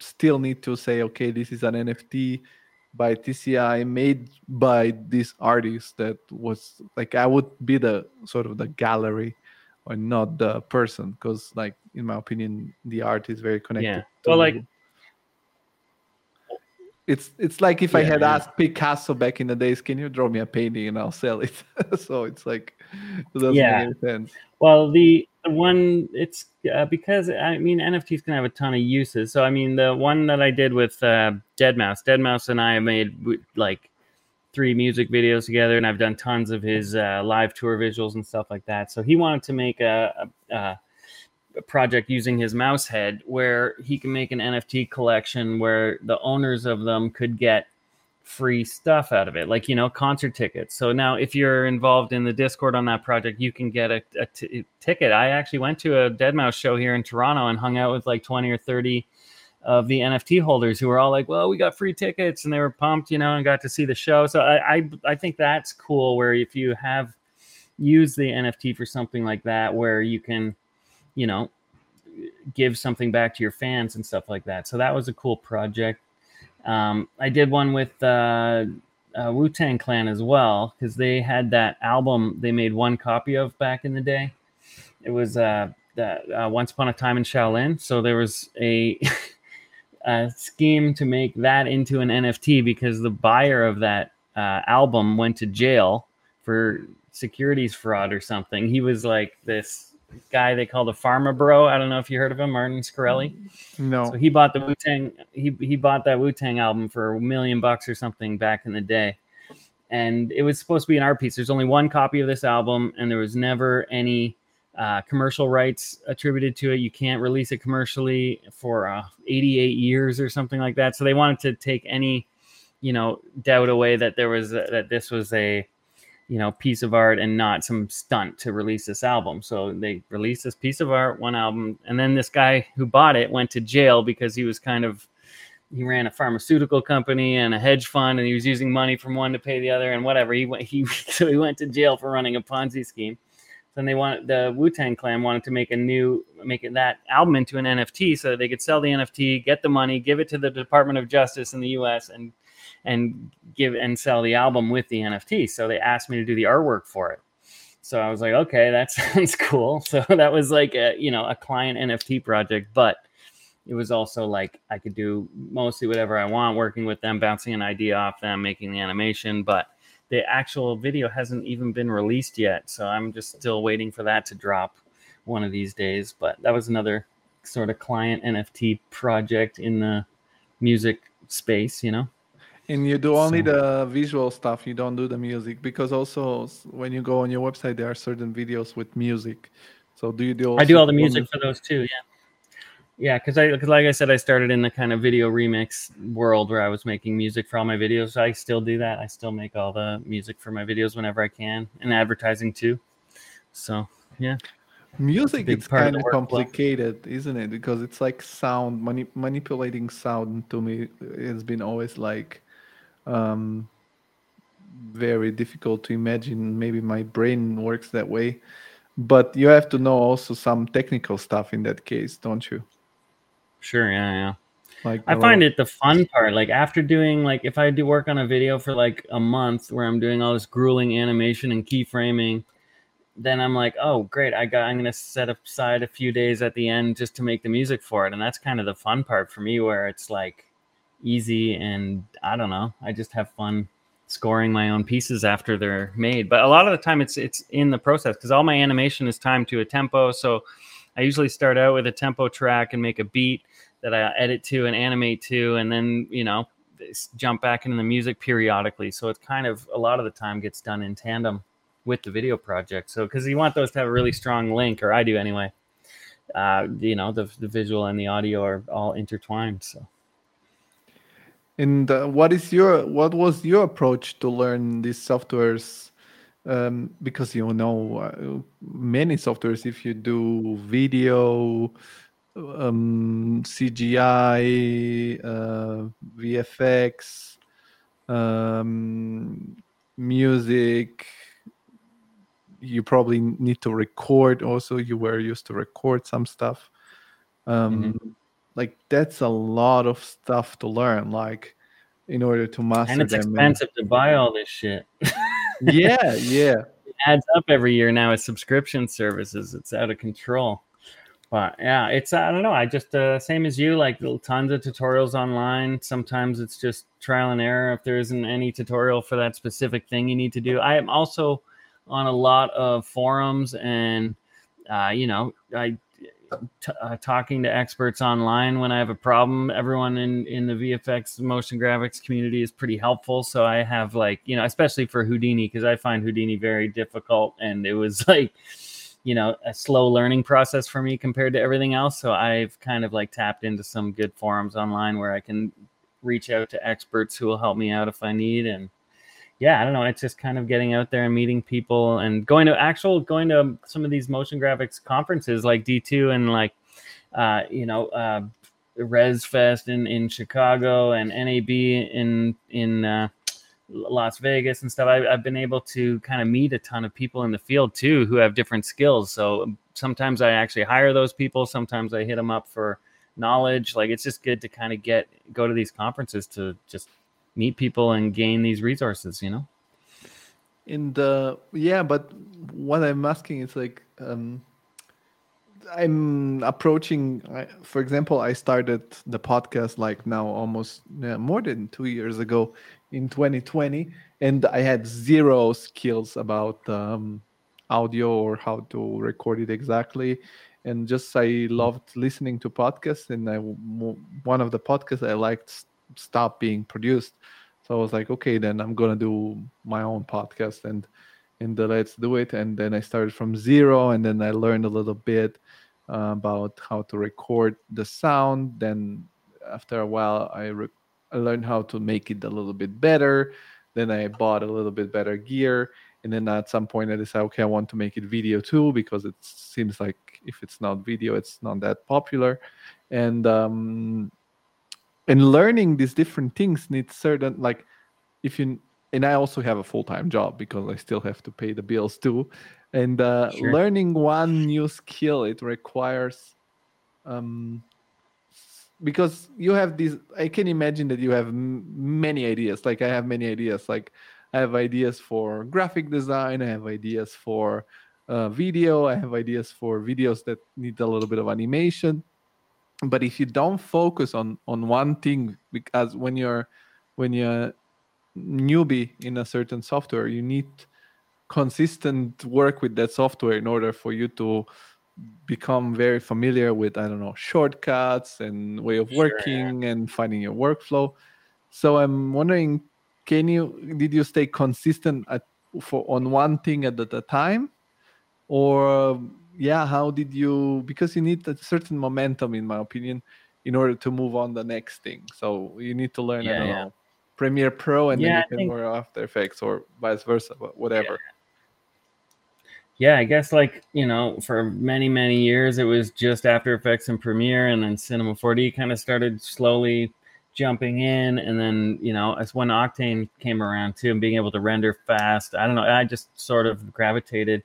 still need to say, okay, this is an NFT by TCI made by this artist that was like I would be the sort of the gallery or not the person because like in my opinion the art is very connected. Yeah. Well, like it's it's like if yeah, I had yeah. asked Picasso back in the days, can you draw me a painting and I'll sell it? [laughs] so it's like it doesn't yeah. make sense. Well, the one it's uh, because I mean NFTs can have a ton of uses. So I mean the one that I did with uh, Deadmau5, Dead Mouse and I made like three music videos together, and I've done tons of his uh, live tour visuals and stuff like that. So he wanted to make a, a, a project using his mouse head where he can make an NFT collection where the owners of them could get free stuff out of it, like, you know, concert tickets. So now, if you're involved in the Discord on that project, you can get a, a t- ticket. I actually went to a Deadmau5 show here in Toronto and hung out with like 20 or 30 of the NFT holders who were all like, well, we got free tickets and they were pumped, you know, and got to see the show. So I, I, I think that's cool where if you have used the NFT for something like that, where you can, you know, give something back to your fans and stuff like that. So that was a cool project. Um, I did one with uh, uh, Wu Tang Clan as well because they had that album they made one copy of back in the day. It was uh, uh, Once Upon a Time in Shaolin. So there was a, [laughs] a, scheme to make that into an NFT because the buyer of that uh, album went to jail for securities fraud or something. He was like this guy they call the Pharma Bro. I don't know if you heard of him, Martin Shkreli. No. So he bought the Wu Tang. He he bought that Wu Tang album for a million bucks or something back in the day, and it was supposed to be an art piece. There's only one copy of this album, and there was never any uh, commercial rights attributed to it. You can't release it commercially for uh, 88 years or something like that. So they wanted to take any, you know, doubt away that there was a, that this was a you know piece of art and not some stunt to release this album. So they released this piece of art one album and then this guy who bought it went to jail because he was kind of he ran a pharmaceutical company and a hedge fund and he was using money from one to pay the other and whatever. He went [laughs] he so he went to jail for running a ponzi scheme. Then they wanted the wu-tang clan wanted to make a new make it, that album into an nft so that they could sell the nft get the money give it to the department of justice in the us and and give and sell the album with the NFT. So they asked me to do the artwork for it. So I was like, okay, that [laughs] sounds cool. So that was like a you know a client NFT project, but it was also like I could do mostly whatever I want, working with them, bouncing an idea off them, making the animation, but the actual video hasn't even been released yet. So I'm just still waiting for that to drop one of these days. But that was another sort of client NFT project in the music space, you know. And you do only So- the visual stuff. You don't do the music because also when you go on your website, there are certain videos with music. So do you do? I do all the music for those too. Yeah, yeah. Because I, cause like I said, I started in the kind of video remix world where I was making music for all my videos. I still do that. I still make all the music for my videos whenever I can, and advertising too. So yeah, Music is of kind of workflow. complicated, isn't it? Because it's like sound mani- manipulating sound to me has been always like um, very difficult to imagine. Maybe my brain works that way, but you have to know also some technical stuff in that case, don't you? sure. Yeah, yeah. Like I find it the fun part. Like after doing like if I do work on a video for like a month where I'm doing all this grueling animation and keyframing, then I'm like, oh great, I got I'm gonna set aside a few days at the end just to make the music for it. And that's kind of the fun part for me where it's like easy and I don't know. I just have fun scoring my own pieces after they're made. But a lot of the time it's it's in the process because all my animation is timed to a tempo. So I usually start out with a tempo track and make a beat that I edit to and animate to, and then you know jump back into the music periodically. So it's kind of a lot of the time gets done in tandem with the video project. So because you want those to have a really strong link, or I do anyway. Uh, you know, the the visual and the audio are all intertwined. So And uh, what is your what was your approach to learn these softwares? Um, because you know uh, many softwares, if you do video, um, CGI, uh, VFX, um, music, you probably need to record. Also, you were used to record some stuff. Um, Like that's a lot of stuff to learn. Like in order to master and it's them. and- expensive to buy all this shit. [laughs] yeah, yeah. it adds up every year now with subscription services. It's out of control. But yeah, it's I don't know. I just uh, same as you, like tons of tutorials online. Sometimes it's just trial and error if there isn't any tutorial for that specific thing you need to do. I am also on a lot of forums and uh, you know I t- uh, talking to experts online when I have a problem. Everyone in in the VFX motion graphics community is pretty helpful. So I have like you know, especially for Houdini because I find Houdini very difficult, and it was [laughs] like you know a slow learning process for me compared to everything else. So I've kind of like tapped into some good forums online where I can reach out to experts who will help me out if I need and yeah, I don't know. It's just kind of getting out there and meeting people and going to actual going to some of these motion graphics conferences like D2 and like uh, you know uh, Res Fest in in Chicago and NAB in in uh, Las Vegas and stuff. I, I've been able to kind of meet a ton of people in the field too who have different skills. So sometimes I actually hire those people. Sometimes I hit them up for knowledge. Like it's just good to kind of get go to these conferences to just meet people and gain these resources. You know. And uh, yeah, but what I'm asking is like, um, I'm approaching. For example, I started the podcast like now almost more than two years ago in 2020, and I had zero skills about um, audio or how to record it exactly. And just I loved listening to podcasts, and I one of the podcasts I liked s- stopped being produced. So I was like, okay, then I'm gonna do my own podcast and and uh, let's do it. And then I started from zero, and then I learned a little bit uh, about how to record the sound. Then after a while, I re- I learned how to make it a little bit better. Then I bought a little bit better gear, and then at some point I decided, okay, I want to make it video too because it seems like if it's not video, it's not that popular. And um, and learning these different things needs certain like if you and i also have a full-time job because i still have to pay the bills too. And uh, Sure. learning one new skill it requires um because you have these i can imagine that you have m- many ideas. Like i have many ideas. Like i have ideas for graphic design. I have ideas for uh, video. I have ideas for videos that need a little bit of animation but if you don't focus on on one thing because when you're when you're newbie in a certain software you need consistent work with that software in order for you to become very familiar with i don't know shortcuts and way of Sure, working and finding your workflow. So I'm wondering, can you did you stay consistent at for on one thing at a time, or yeah, how did you? Because you need a certain momentum, in my opinion, in order to move on the next thing. So you need to learn, I don't yeah. know, Premiere Pro, and Yeah, then you can think After Effects, or vice versa, but whatever. yeah, I guess like you know, for many many years it was just After Effects and Premiere, and then Cinema 4D kind of started slowly jumping in, and then you know, as when Octane came around too, and being able to render fast, I don't know, I just sort of gravitated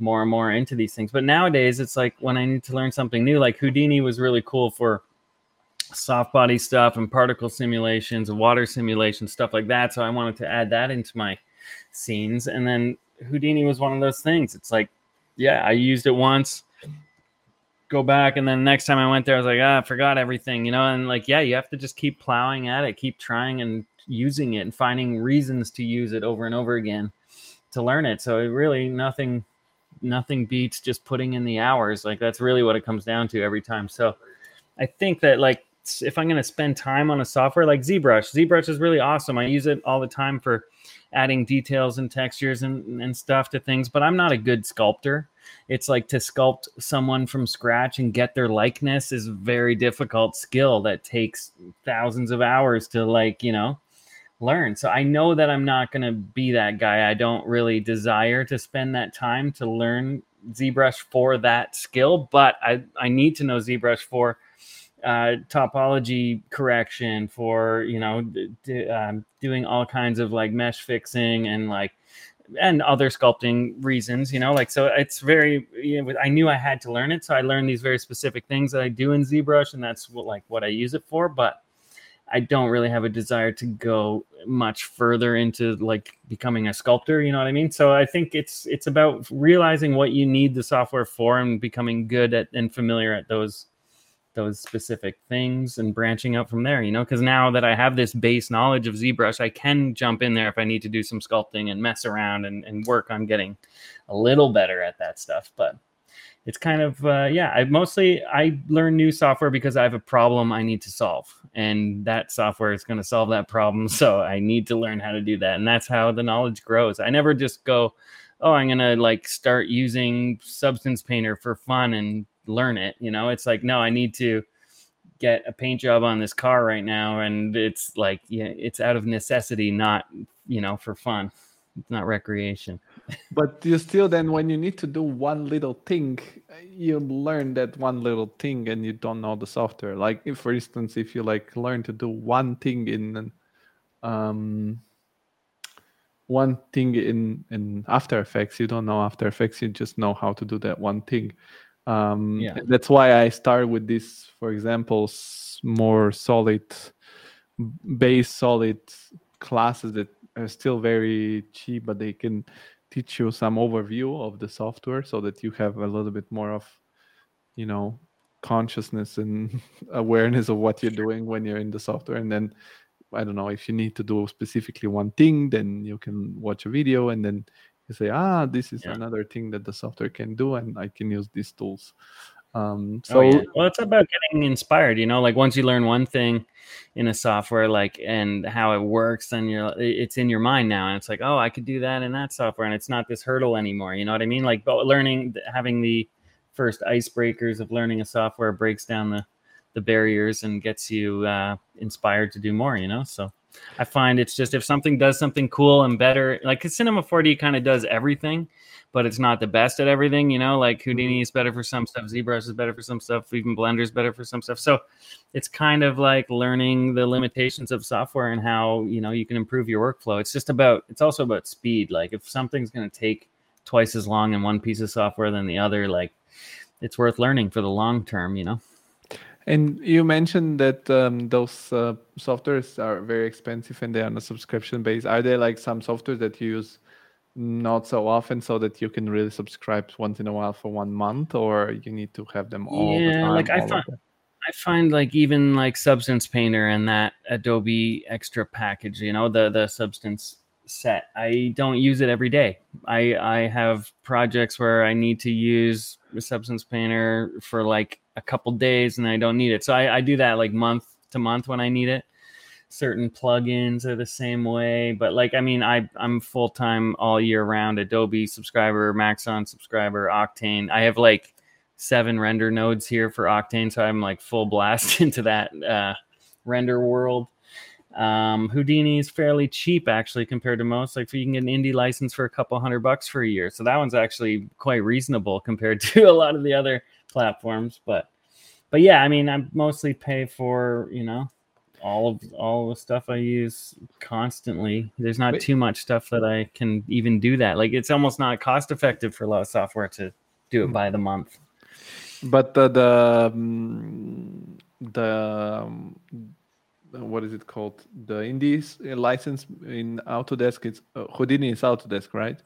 more and more into these things. But nowadays, it's like when I need to learn something new, like Houdini was really cool for soft body stuff and particle simulations and water simulations, stuff like that. So I wanted to add that into my scenes. And then Houdini was one of those things. It's like, yeah, I used it once, go back, and then next time I went there, I was like, ah, I forgot everything, you know. And like, yeah, you have to just keep plowing at it, keep trying and using it, and finding reasons to use it over and over again to learn it. So it really nothing, nothing beats just putting in the hours. Like that's really what it comes down to every time. So I think that like if I'm going to spend time on a software like ZBrush, ZBrush is really awesome. I use it all the time for adding details and textures and, and stuff to things, but I'm not a good sculptor. It's like to sculpt someone from scratch and get their likeness is a very difficult skill that takes thousands of hours to like, you know, learn. So I know that I'm not going to be that guy. I don't really desire to spend that time to learn ZBrush for that skill, but I, I need to know ZBrush for uh, topology correction, for you know d- d- um, doing all kinds of like mesh fixing and like and other sculpting reasons. You know, like so it's very. You know, I knew I had to learn it, so I learned these very specific things that I do in ZBrush, and that's what like what I use it for. But I don't really have a desire to go much further into like becoming a sculptor, you know what I mean? So I think it's it's about realizing what you need the software for and becoming good at and familiar at those those specific things and branching out from there, you know, because now that I have this base knowledge of ZBrush, I can jump in there if I need to do some sculpting and mess around and, and work on getting a little better at that stuff. But it's kind of uh, yeah i mostly i learn new software because i have a problem i need to solve and that software is going to solve that problem [laughs] so i need to learn how to do that and that's how the knowledge grows. I never just go oh i'm going to like start using substance painter for fun and learn it you know? It's like no i need to get a paint job on this car right now and it's like yeah it's out of necessity not you know for fun. It's not recreation But you still then when you need to do one little thing, you learn that one little thing and you don't know the software. Like if for instance, if you like learn to do one thing in um one thing in in After Effects, you don't know After Effects, you just know how to do that one thing. Um Yeah. that's why I start with this, for example, more solid base solid classes that are still very cheap, but they can teach you some overview of the software so that you have a little bit more of, you know, consciousness and [laughs] awareness of what you're doing when you're in the software. And then, I don't know, if you need to do specifically one thing, then you can watch a video and then you say, ah, this is Yeah. another thing that the software can do, and I can use these tools. Um, so oh, yeah. Well, it's about getting inspired, you know, like once you learn one thing in a software, like, and how it works, then you're, it's in your mind now. And it's like, oh, I could do that in that software. And it's not this hurdle anymore. You know what I mean? Like, learning, having the first icebreakers of learning a software breaks down the, the barriers and gets you uh, inspired to do more, you know? So I find it's just if something does something cool and better, like 'cause Cinema 4D kind of does everything, but it's not the best at everything, you know. Like mm-hmm. Houdini is better for some stuff, ZBrush is better for some stuff, even Blender is better for some stuff. So it's kind of like learning the limitations of software and how you know you can improve your workflow. It's just about it's also about speed. Like if something's going to take twice as long in one piece of software than the other, like it's worth learning for the long term, you know. And you mentioned that um, those uh, softwares are very expensive and they're on a subscription base. Are there like some software that you use not so often so that you can really subscribe once in a while for one month or you need to have them all the Yeah, time? like I find- I find like even like Substance Painter and that Adobe extra package, you know, the the Substance set. I don't use it every day. I I have projects where I need to use Substance Painter for like a couple days and I don't need it. So I, I do that like month to month when I need it. certain plugins are the same way. But like, I mean, I I'm full time all year round Adobe subscriber, Maxon subscriber, Octane. I have like seven render nodes here for Octane, so I'm like full blast [laughs] into that uh, render world. Um, Houdini is fairly cheap actually compared to most. Like you can get an indie license for a couple hundred bucks for a year, so that one's actually quite reasonable compared [laughs] to a lot of the other platforms. But but yeah, I mean, I mostly pay for you know all of all the stuff I use constantly. There's not Wait. too much stuff that I can even do that. Like it's almost not cost effective for a lot of software to do it hmm. by the month. But the the um, the um, what is it called? The Indies license in Autodesk. It's uh, Houdini is Autodesk, right?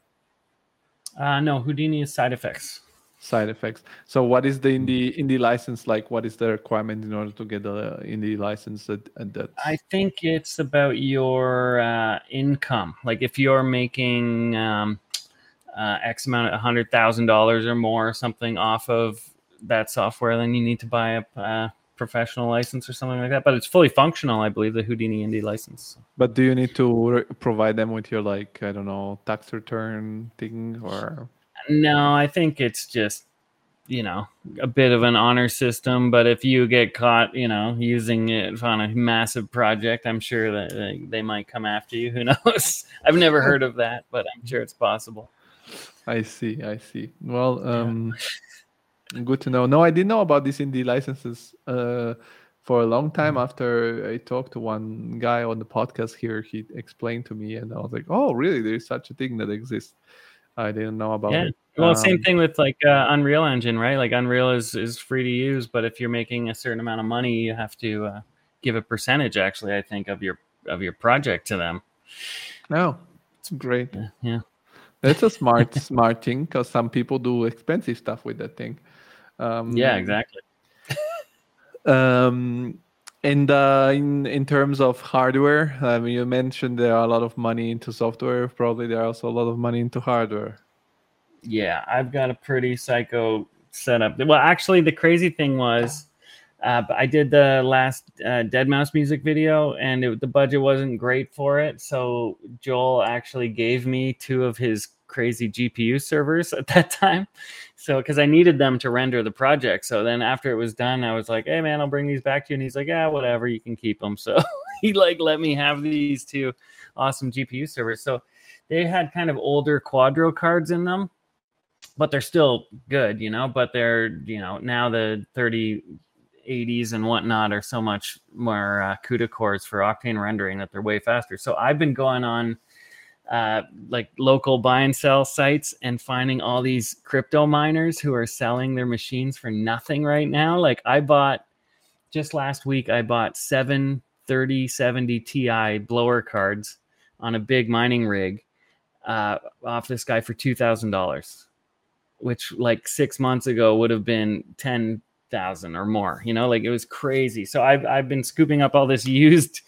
Uh, no, Houdini is Side Effects. side effects. So what is the indie indie license like? What is the requirement in order to get the indie license at, at that? I think it's about your uh, income. Like if you're making um, uh, X amount, a hundred thousand dollars or more, or something off of that software, then you need to buy a uh, professional license or something like that. But it's fully functional, I believe, the Houdini Indie license. But do you need to re- provide them with your like I don't know tax return thing or? No, I think it's just you know a bit of an honor system but if you get caught you know using it on a massive project i'm sure that they, they might come after you [laughs] who knows i've never heard of that but i'm sure it's possible i see i see well um. Good to know no i didn't know about these indie licenses uh for a long time mm-hmm. after i talked to one guy on the podcast here he explained to me and i was like oh really there's such a thing that exists I didn't know about yeah. it. Well, um, same thing with like uh, Unreal Engine, right? Like Unreal is is free to use, but if you're making a certain amount of money, you have to uh, give a percentage, actually, I think, of your of your project to them. Oh, it's great. Yeah, yeah. that's a smart [laughs] smart thing because some people do expensive stuff with that thing. Um, yeah, exactly. um, and uh, in in terms of hardware, I mean, you mentioned there are a lot of money into software. Probably there are also a lot of money into hardware. Yeah, I've got a pretty psycho setup. Well, actually, the crazy thing was, uh, I did the last uh, deadmau5 music video, and it, the budget wasn't great for it. So Joel actually gave me two of his crazy GPU servers [laughs] at that time. So, because I needed them to render the project. So then after it was done, I was like, hey, man, I'll bring these back to you. And he's like, yeah, whatever, you can keep them. So [laughs] he like let me have these two awesome GPU servers. So they had kind of older Quadro cards in them, but they're still good, you know, but they're, you know, now the 30 80s and whatnot are so much more uh, CUDA cores for Octane rendering that they're way faster. So I've been going on uh, like local buy and sell sites and finding all these crypto miners who are selling their machines for nothing right now. Like I bought just last week, I bought seven 3070 Ti blower cards on a big mining rig uh, off this guy for $2,000, which like six months ago would have been 10,000 or more, you know, like it was crazy. So I've, I've been scooping up all this [laughs] used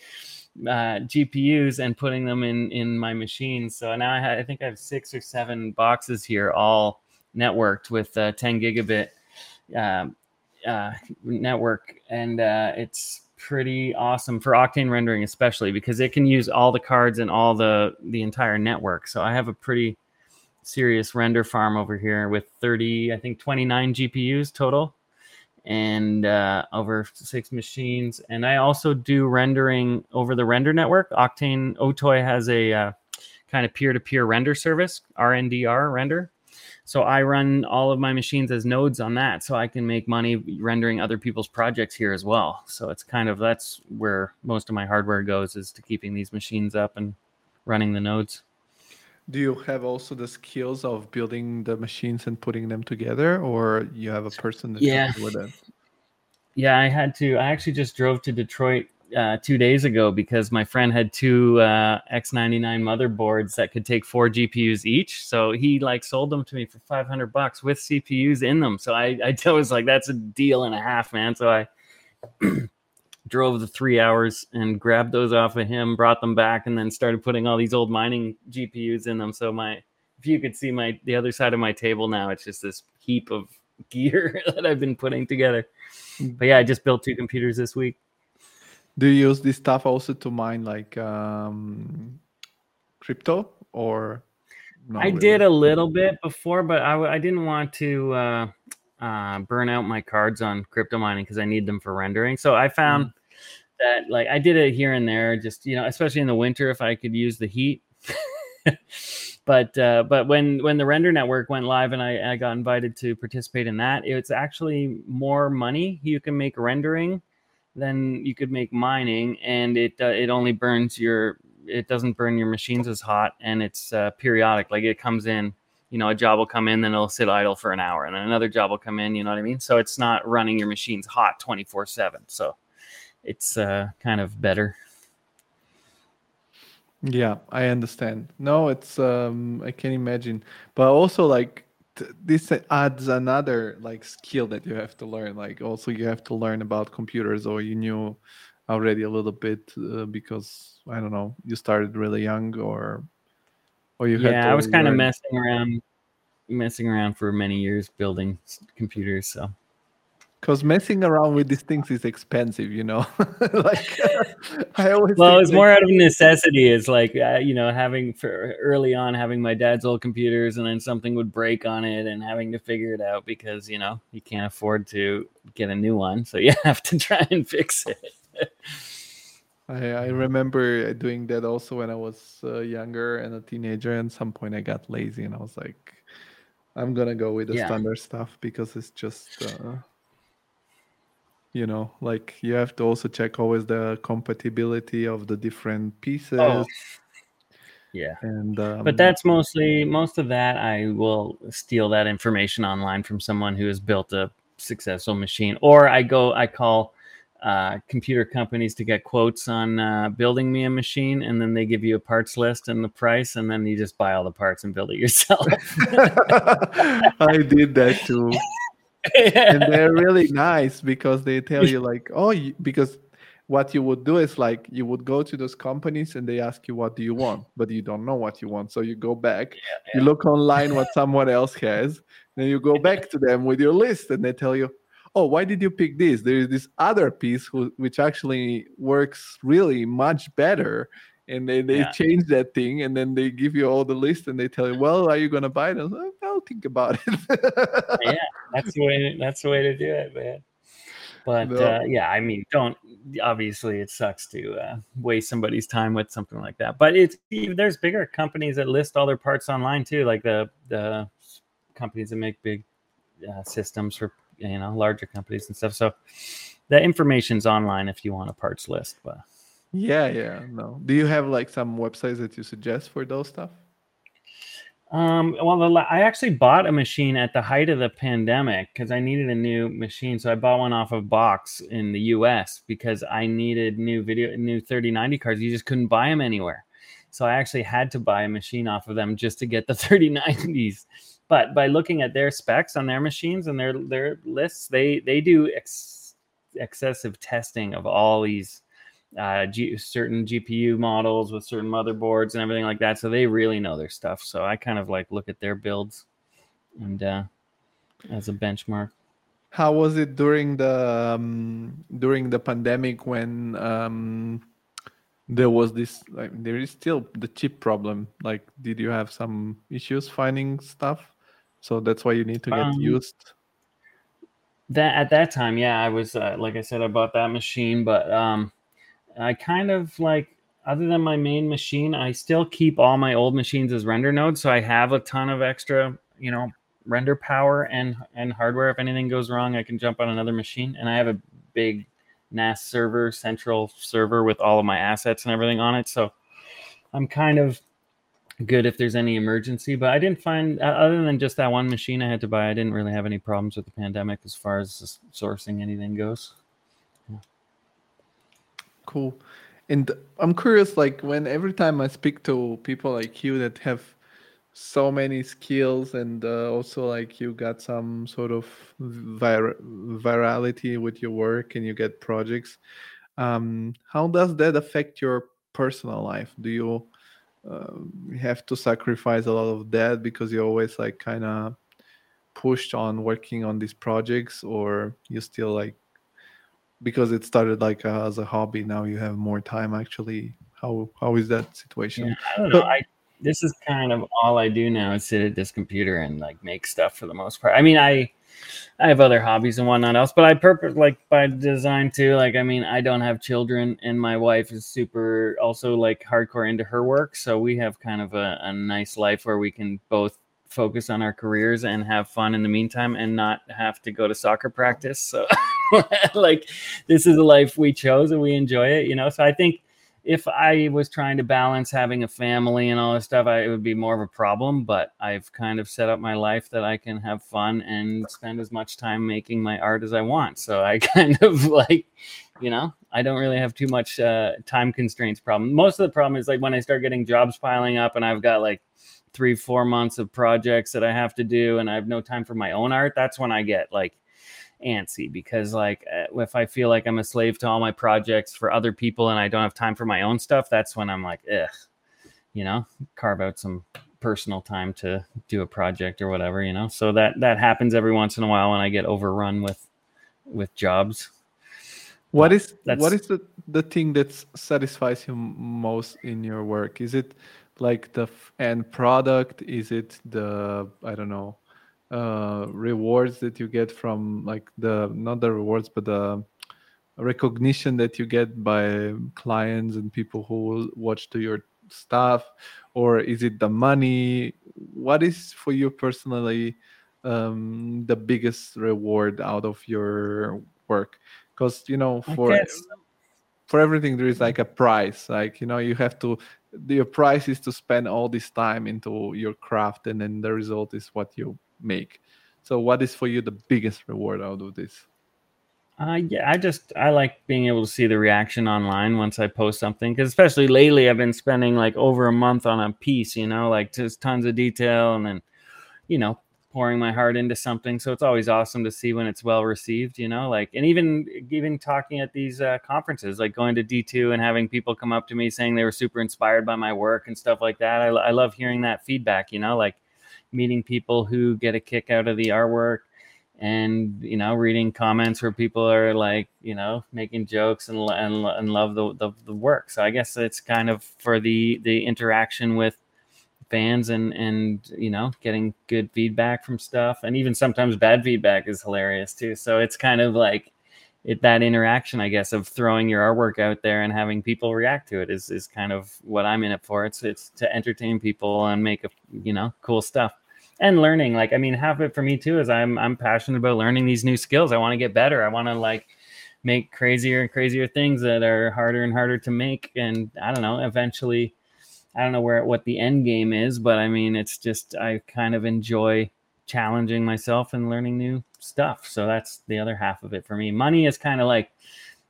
uh, GPUs and putting them in in my machines. So now I, I think I have six or seven boxes here, all networked with uh, 10 gigabit uh, uh, network, and uh, it's pretty awesome for Octane rendering, especially because it can use all the cards and all the the entire network. So I have a pretty serious render farm over here with 30, I think 29 GPUs total and uh, over six machines. And I also do rendering over the render network. Octane Otoy has a uh, kind of peer to peer render service, RNDR render. So I run all of my machines as nodes on that, so I can make money rendering other people's projects here as well. So it's kind of that's where most of my hardware goes is to keeping these machines up and running the nodes. Do you have also the skills of building the machines and putting them together, or you have a person that yeah. with it? Yeah, I had to. I actually just drove to Detroit uh, two days ago because my friend had two uh, X99 motherboards that could take four GPUs each. So he like sold them to me for 500 bucks with CPUs in them. So I, I [laughs] was like, that's a deal and a half, man. So I [clears throat] drove the three hours and grabbed those off of him, brought them back, and then started putting all these old mining GPUs in them. So my, if you could see my the other side of my table now, it's just this heap of [laughs] gear [laughs] that I've been putting together. But yeah, I just built two computers this week. Do you use this stuff also to mine like um, crypto or? I really? did a little bit before, but I, I didn't want to uh, uh, burn out my cards on crypto mining because I need them for rendering. So I found mm. That like I did it here and there, just you know, especially in the winter if I could use the heat. [laughs] but uh, but when when the render network went live and I, I got invited to participate in that, it's actually more money you can make rendering than you could make mining, and it uh, it only burns your it doesn't burn your machines as hot, and it's uh, periodic. Like it comes in, you know, a job will come in, then it'll sit idle for an hour, and then another job will come in. You know what I mean? So it's not running your machines hot twenty four seven. So it's uh, kind of better. Yeah, I understand. No, it's um I can imagine. But also like th- this adds another like skill that you have to learn. Like also you have to learn about computers or you knew already a little bit uh, because I don't know, you started really young or or you Yeah, I was kind of messing around messing around for many years building computers, so because messing around with these things is expensive, you know. [laughs] like [laughs] I always. Well, it's like, more out of necessity. It's like uh, you know, having for early on having my dad's old computers, and then something would break on it, and having to figure it out because you know you can't afford to get a new one, so [laughs] you have to try and fix it. I, I remember doing that also when I was uh, younger and a teenager. And some point, I got lazy, and I was like, "I'm gonna go with the yeah. standard stuff because it's just." Uh, you know like you have to also check always the compatibility of the different pieces oh. yeah and um, but that's mostly most of that i will steal that information online from someone who has built a successful machine or i go i call uh, computer companies to get quotes on uh, building me a machine, and then they give you a parts list and the price, and then you just buy all the parts and build it yourself. [laughs] I did that too [laughs] and they're [laughs] really nice because they tell you like oh you, because what you would do is like you would go to those companies and they ask you what do you want? But you don't know what you want. So you go back yeah, yeah. you look online what [laughs] someone else has then you go back to them with your list and they tell you oh why did you pick this? There is this other piece who, which actually works really much better and they, they yeah. change that thing and then they give you all the list and they tell you well are you going to buy it like, i'll think about it [laughs] yeah that's the way that's the way to do it man but no. uh, yeah i mean don't obviously it sucks to uh, waste somebody's time with something like that but it's there's bigger companies that list all their parts online too like the the companies that make big uh, systems for you know larger companies and stuff so the information's online if you want a parts list but yeah, yeah. No. Do you have like some websites that you suggest for those stuff? Um, well, the, I actually bought a machine at the height of the pandemic because I needed a new machine. So I bought one off of BOXX in the US because I needed new video, new 3090 cards. You just couldn't buy them anywhere. So I actually had to buy a machine off of them just to get the [laughs] 3090s. But by looking at their specs on their machines and their their lists, they they do ex- excessive testing of all these uh, G- certain GPU models with certain motherboards and everything like that. So they really know their stuff. So I kind of like look at their builds and uh, as a benchmark. How was it during the um, during the pandemic when um, there was this like there is still the chip problem? Like, did you have some issues finding stuff? So that's why you need to get um, used. That at that time, yeah, I was uh, like I said, I bought that machine, but um, I kind of like other than my main machine, I still keep all my old machines as render nodes. So I have a ton of extra, you know, render power and and hardware. If anything goes wrong, I can jump on another machine. And I have a big NAS server, central server with all of my assets and everything on it. So I'm kind of good if there's any emergency. But I didn't find, other than just that one machine I had to buy, I didn't really have any problems with the pandemic as far as sourcing anything goes cool. And I'm curious, like when every time I speak to people like you that have so many skills and uh, also like you got some sort of vir- virality with your work and you get projects um, how does that affect your personal life do you uh, have to sacrifice a lot of that because you're always like kind of pushed on working on these projects or you still like because it started like uh, as a hobby now you have more time actually how how is that situation yeah, i don't know i this is kind of all i do now is sit at this computer and like make stuff for the most part i mean i I have other hobbies and whatnot else, but I purpose like by design too. Like, I mean, I don't have children, and my wife is super also like hardcore into her work. So we have kind of a, a nice life where we can both focus on our careers and have fun in the meantime and not have to go to soccer practice. So, [laughs] like, this is a life we chose and we enjoy it, you know. So I think if I was trying to balance having a family and all this stuff, I, it would be more of a problem. But I've kind of set up my life that I can have fun and spend as much time making my art as I want. So I [laughs] kind of like, you know, I don't really have too much uh, time constraints problem. Most of the problem is like when I start getting jobs piling up and I've got like three, four months of projects that I have to do and I have no time for my own art. That's when I get like antsy because like eh, if I feel like I'm a slave to all my projects for other people and I don't have time for my own stuff, that's when I'm like, ugh, you know, carve out some personal time to do a project or whatever, you know. So that that happens every once in a while when I get overrun with with jobs. What is what is the the thing that satisfies you most in your work? Is it like the end product? Is it the I don't know uh, rewards that you get from like the not the rewards but the recognition that you get by clients and people who watch to your stuff? Or is it the money? What is for you personally um, the biggest reward out of your work? Because you know for for everything there is like a price like you know you have to your price is to spend all this time into your craft and then the result is what you make. So, what is for you the biggest reward out of this? Uh, yeah, I just I like being able to see the reaction online once I post something because especially lately I've been spending like over a month on a piece, you know, like just tons of detail and then, you know, pouring my heart into something. So it's always awesome to see when it's well received, you know, like and even even talking at these uh, conferences, like going to D two and having people come up to me saying they were super inspired by my work and stuff like that. I, I love hearing that feedback, you know, like meeting people who get a kick out of the artwork and you know reading comments where people are like you know making jokes and and, and love the, the, the work so i guess it's kind of for the the interaction with fans and and you know getting good feedback from stuff. And even sometimes bad feedback is hilarious too. So it's kind of like it that interaction i guess of throwing your artwork out there and having people react to it is is kind of what i'm in it for. It's it's to entertain people and make a you know cool stuff and learning. Like i mean half of it for me too is i'm i'm passionate about learning these new skills. I want to get better. I want to like make crazier and crazier things that are harder and harder to make. And i don't know eventually i don't know where what the end game is but i mean it's just i kind of enjoy challenging myself and learning new stuff. So that's the other half of it for me. Money is kind of like,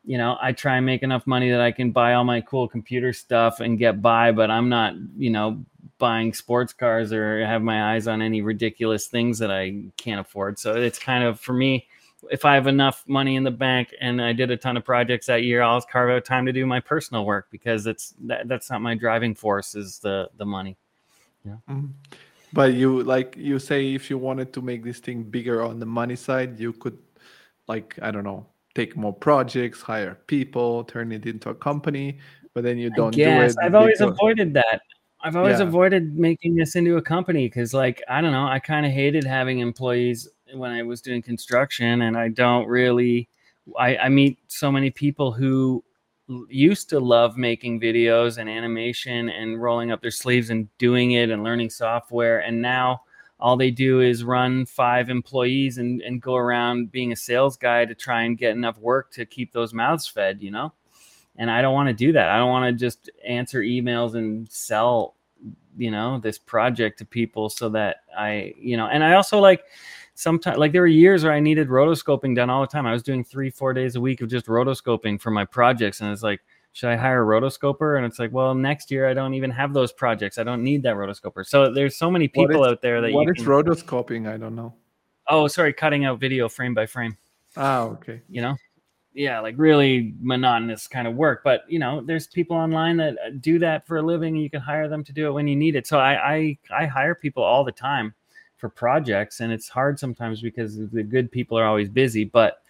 you know, I try and make enough money that I can buy all my cool computer stuff and get by, but I'm not, you know, buying sports cars or have my eyes on any ridiculous things that I can't afford. So it's kind of for me, if I have enough money in the bank and I did a ton of projects that year, I'll carve out time to do my personal work because it's that, that's not my driving force is the the money. Yeah. Mm-hmm. But you like you say if you wanted to make this thing bigger on the money side, you could like I don't know, take more projects, hire people, turn it into a company, but then you don't do. I've always avoided that. I've always yeah. avoided making this into a company because like I don't know, I kind of hated having employees when I was doing construction and I don't really I, I meet so many people who used to love making videos and animation and rolling up their sleeves and doing it and learning software. And now all they do is run five employees and, and go around being a sales guy to try and get enough work to keep those mouths fed, you know? And I don't want to do that. I don't want to just answer emails and sell, you know, this project to people so that I, you know, and I also like, sometimes like there were years where I needed rotoscoping done all the time. I was doing three, four days a week of just rotoscoping for my projects. And it's like, should I hire a rotoscoper? And it's like, well, next year I don't even have those projects. I don't need that rotoscoper. So there's so many people is, out there that what you is can... rotoscoping? I don't know. Oh, sorry, cutting out video frame by frame. Ah, okay. You know, yeah, like really monotonous kind of work. But you know, there's people online that uh, do that for a living. You can hire them to do it when you need it. So I I, I hire people all the time for projects and it's hard sometimes because the good people are always busy but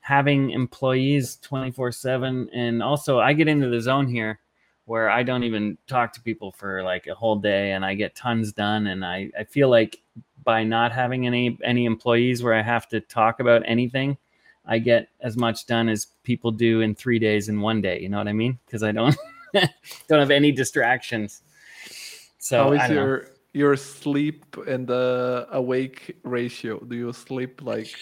having employees 24 7 and also i get into the zone here where i don't even talk to people for like a whole day and i get tons done and i, I feel like by not having any any employees where i have to talk about anything i get as much done as people do in three days in one day you know what i mean because i don't [laughs] don't have any distractions so How is I don't know. Your sleep and the awake ratio? Do you sleep like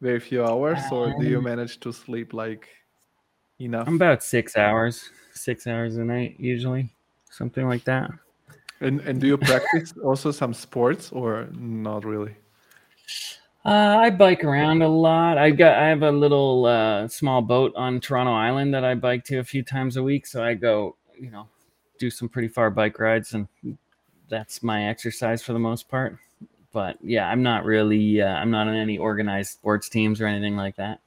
very few hours, or do you Um, manage to sleep like enough? i'm about six hours six hours a night usually something like that And and do you practice also some sports or not really? Uh, I bike around a lot. I got I have a little uh, small boat on Toronto Island that I bike to a few times a week. So I go, you know, do some pretty far bike rides, and that's my exercise for the most part. But yeah, I'm not really uh, I'm not in any organized sports teams or anything like that.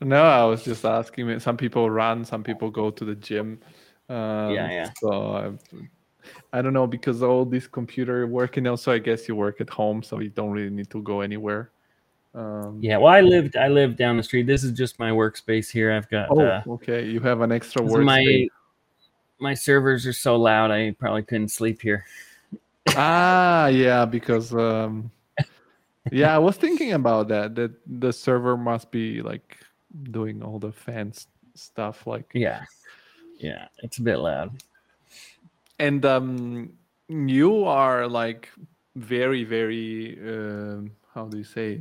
No, I was just asking. Some people run, some people go to the gym. Um, Yeah, yeah. So I, I don't know because all this computer work working. Also, I guess you work at home, so you don't really need to go anywhere. Um, Yeah, well, I lived I lived down the street. This is just my workspace here. I've got Oh, uh, okay. You have an extra work. my my servers are so loud. I probably couldn't sleep here. ah, [laughs] yeah, because um, yeah, I was thinking about that. That the server must be like doing all the fans stuff, like Yeah, yeah, it's a bit loud. and um you are like very very um how do you say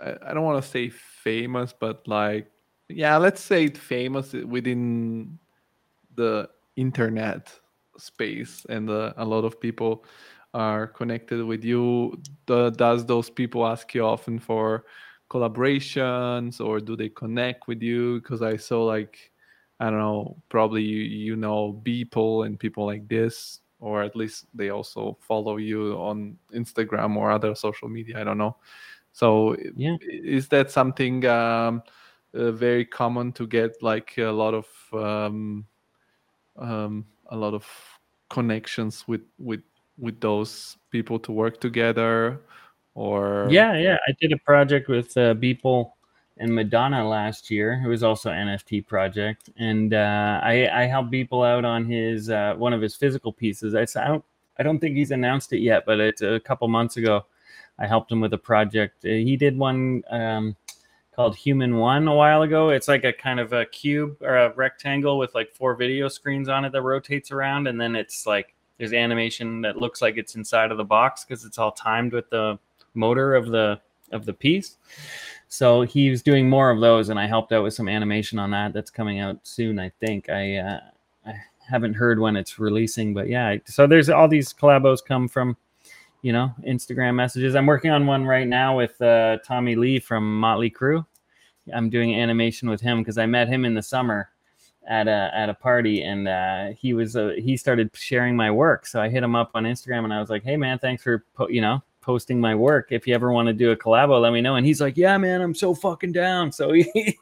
i, I don't want to say famous but like yeah let's say famous within the internet space and uh, a lot of people are connected with you the, does those people ask you often for collaborations or do they connect with you because i saw like I don't know, probably you, you know people and people like this, or at least they also follow you on Instagram or other social media. I don't know. So, Yeah. is that something um, uh, very common to get like a lot of um, um, a lot of connections with with with those people to work together, or Yeah, yeah. I did a project with uh, Beeple and Madonna last year. It was also NFT project, and uh, I, I helped Beeple out on his uh, one of his physical pieces. I, I don't I don't think he's announced it yet, but it's a couple months ago. I helped him with a project. He did one um, called Human One a while ago. It's like a kind of a cube or a rectangle with like four video screens on it that rotates around, and then it's like there's animation that looks like it's inside of the box because it's all timed with the motor of the of the piece. So he was doing more of those, and I helped out with some animation on that. That's coming out soon, I think. I uh, I haven't heard when it's releasing, but yeah. So there's all these collabos come from, you know, Instagram messages. I'm working on one right now with uh, Tommy Lee from Motley Crue. I'm doing animation with him because I met him in the summer at a at a party, and uh, he was uh, he started sharing my work. So I hit him up on Instagram, and I was like, "Hey man, thanks for po- you know posting my work. If you ever want to do a collabo, let me know." And he's like, "Yeah, man, I'm so fucking down." So [laughs] he,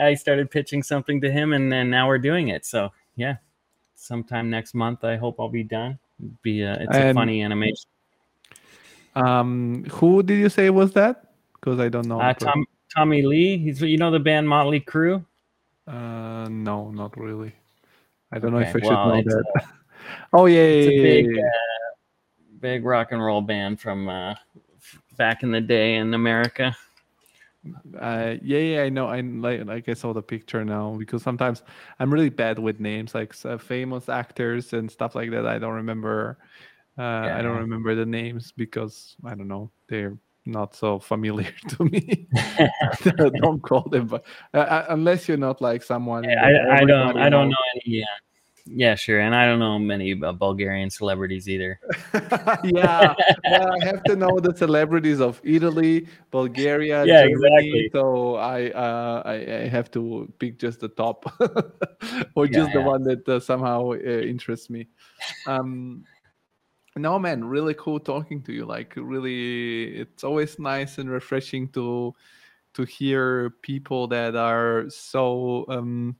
I started pitching something to him, and then now we're doing it. So yeah, sometime next month, I hope I'll be done. Be a, it's a funny animation. um, who did you say was that? Because I don't know. Uh. Tom, Tommy Lee, he's you know the band Motley Crue. Uh, no, not really. I don't know if I should well, know that. [laughs] oh yeah, It's yeah, a yeah, big, yeah, yeah. uh, big rock and roll band from uh, back in the day in America. Uh, yeah, yeah, I know. I like, like I saw the picture now because sometimes I'm really bad with names, like uh, famous actors and stuff like that. I don't remember. Uh, I don't remember the names because I don't know. They're not so familiar [laughs] to me. [laughs] [laughs] don't call them, but uh, uh, unless you're not like someone. that I, I don't I don't knows. know any. Yeah, yeah, sure, and I don't know many uh, Bulgarian celebrities either. yeah, well, I have to know the celebrities of Italy, Bulgaria, Yeah, Germany. exactly. So I, uh, I I have to pick just the top, or Yeah, just the yeah. one that uh, somehow uh, interests me. Um, no, man, really cool talking to you. Like, really, it's always nice and refreshing to to hear people that are so. Um,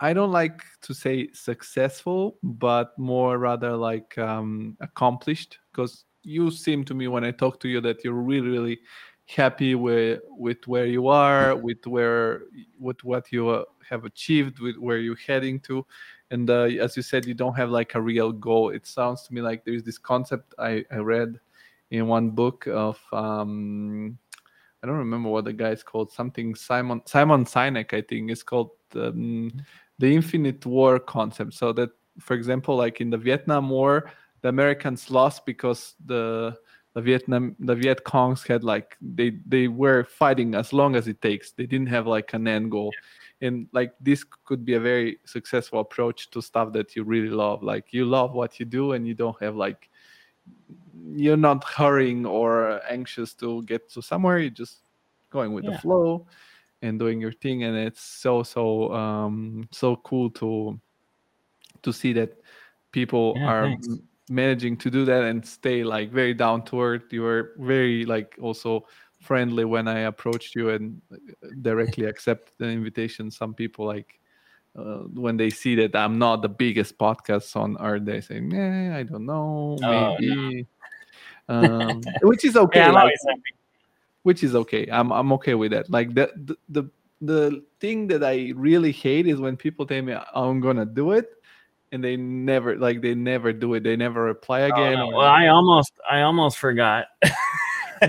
I don't like to say successful, but more rather like um, accomplished. Because you seem to me when I talk to you that you're really, really happy with with where you are with where with what you uh, have achieved with where you're heading to and uh, as you said you don't have like a real goal it sounds to me like there's this concept i, I read in one book of um, i don't remember what the guy is called something simon simon sinek i think is called um, the infinite war concept so that for example like in the vietnam war the americans lost because the the Vietnam the Viet Congs had like they they were fighting as long as it takes. They didn't have like an end goal. Yeah. And like this could be a very successful approach to stuff that you really love. Like you love what you do and you don't have like you're not hurrying or anxious to get to somewhere. You're just going with yeah. the flow and doing your thing. And it's so so um so cool to to see that people yeah, are thanks managing to do that and stay like very down to earth you are very like also friendly when i approached you and uh, directly [laughs] accept the invitation some people like uh, when they see that i'm not the biggest podcast on earth they say yeah i don't know oh, maybe no. um, [laughs] which is okay yeah, like, which is okay i'm i'm okay with that like the, the the the thing that i really hate is when people tell me i'm gonna do it and they never like they never do it. They never reply oh, again. Oh, no. Well, I almost I almost forgot. [laughs]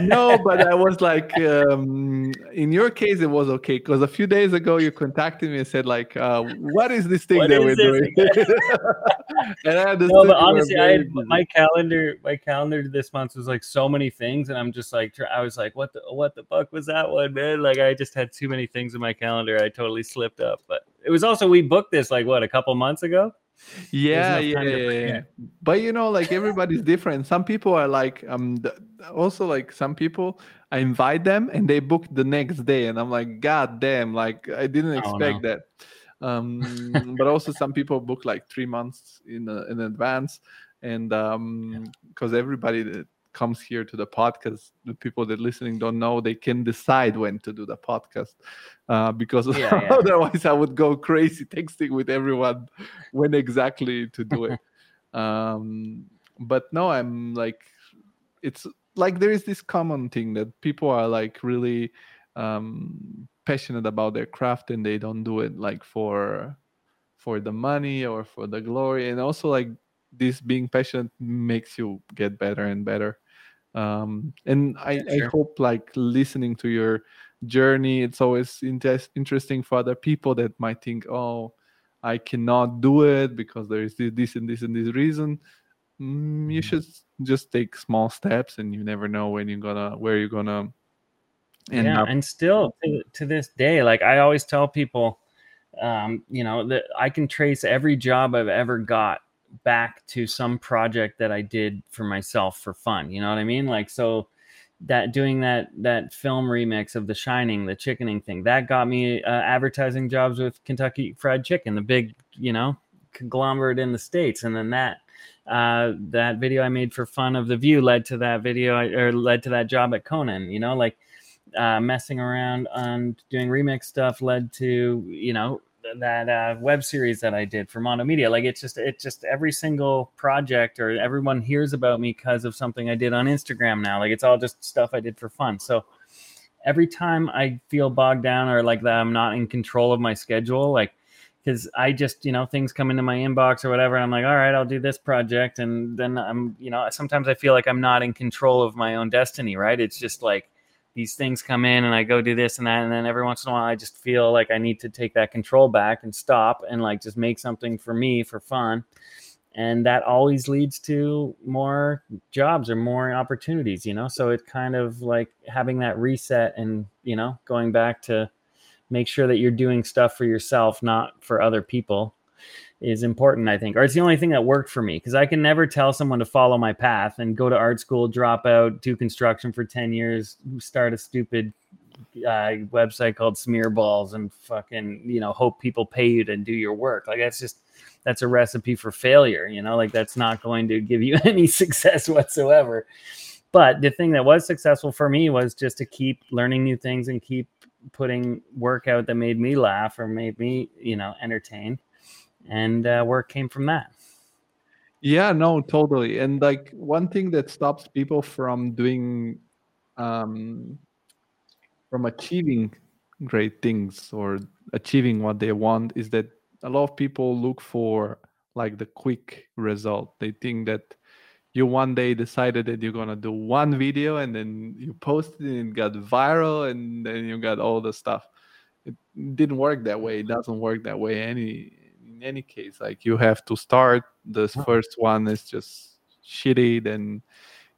no, but I was like, um, in your case, it was okay because a few days ago you contacted me and said like, uh, "What is this thing what that we're doing?" [laughs] [laughs] and I understood. No, but honestly, I had, my calendar, my calendar this month was like so many things, and I'm just like, I was like, "What the what the fuck was that one, man?" Like, I just had too many things in my calendar. I totally slipped up, but it was also we booked this like what a couple months ago yeah yeah, yeah, yeah, but you know like everybody's different. Some people are like um also like some people i invite them and they book the next day and i'm like god damn like i didn't expect oh, no. that. Um but also some people book like three months in uh, in advance and um because everybody comes here to the podcast the people that listening don't know they can decide when to do the podcast uh, because yeah, [laughs] yeah. otherwise i would go crazy texting with everyone when exactly to do it. [laughs] Um, but no i'm like it's like there is this common thing that people are like really um, passionate about their craft and they don't do it like for for the money or for the glory. And also like this being passionate makes you get better and better um, and I, sure. I hope like listening to your journey it's always inter- interesting for other people that might think oh i cannot do it because there is this, this and this and this reason mm, you mm-hmm. should just take small steps and you never know when you're gonna where you're gonna end yeah up. and still to, to this day like i always tell people um, you know that i can trace every job i've ever got back to some project that I did for myself for fun. You know what I mean? Like so that doing that that film remix of The Shining, the chickening thing, that got me uh, advertising jobs with Kentucky Fried Chicken, the big you know conglomerate in the states, and then that uh, that video I made for fun of The View led to that video or led to that job at Conan. You know, like uh, messing around on doing remix stuff led to you know that uh, web series that I did for Mono Media. Like it's just it's just every single project or everyone hears about me because of something I did on Instagram now. Like it's all just stuff I did for fun. So every time I feel bogged down or like that I'm not in control of my schedule, like because I just, you know, things come into my inbox or whatever. And I'm like, all right, I'll do this project. And then I'm, you know, sometimes I feel like I'm not in control of my own destiny, right? It's just like these things come in and I go do this and that. And then every once in a while, I just feel like I need to take that control back and stop and like just make something for me for fun. And that always leads to more jobs or more opportunities, you know? So it's kind of like having that reset and, you know, going back to make sure that you're doing stuff for yourself, not for other people is important, I think, or it's the only thing that worked for me because I can never tell someone to follow my path and go to art school, drop out, do construction for 10 years, start a stupid uh, website called Smearballs and fucking, you know, hope people pay you to do your work. Like that's just, that's a recipe for failure, you know, like that's not going to give you [laughs] any success whatsoever. But the thing that was successful for me was just to keep learning new things and keep putting work out that made me laugh or made me, you know, entertain and uh, it came from that. Yeah, no, totally. And like one thing that stops people from doing um, from achieving great things or achieving what they want is that a lot of people look for like the quick result. They think that you one day decided that you're gonna do one video and then you posted it and got viral and then you got all the stuff. It didn't work that way. It doesn't work that way any in any case. Like you have to start. The first one is just shitty, then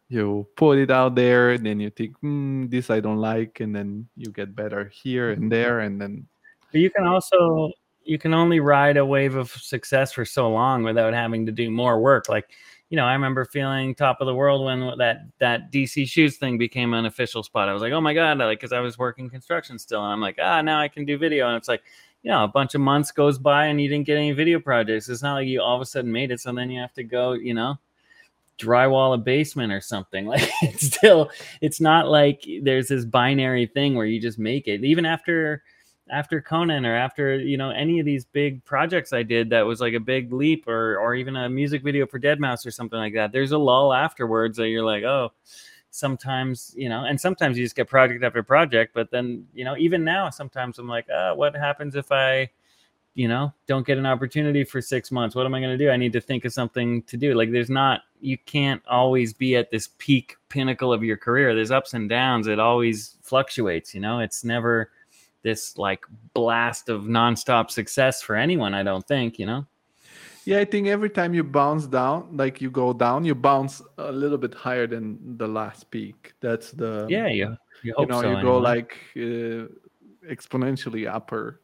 you put it out there, and then you think, hmm, this I don't like, and then you get better here and there, and then But you can also you can only ride a wave of success for so long without having to do more work. Like, you know, I remember feeling top of the world when that that DC shoes thing became an official spot. I was like, oh my god, like because I was working construction still, and I'm like, ah, now I can do video, and it's like, you know, a bunch of months goes by and you didn't get any video projects. It's not like you all of a sudden made it, so then you have to go, you know, drywall a basement or something. [laughs] Like it's still, it's not like there's this binary thing where you just make it. Even after after Conan or after you know any of these big projects I did that was like a big leap or or even a music video for Deadmau5 or something like that. There's a lull afterwards that you're like, oh, sometimes you know, and sometimes you just get project after project. But then you know, even now, sometimes I'm like, ah, what happens if I you know don't get an opportunity for six months? What am i going to do? I need to think of something to do. Like there's not you can't always be at this peak pinnacle of your career. There's ups and downs. It always fluctuates you know? It's never this like blast of nonstop success for anyone i don't think you know yeah i think every time you bounce down like you go down you bounce a little bit higher than the last peak. That's the yeah you, you, you know so, you go like uh, exponentially upper.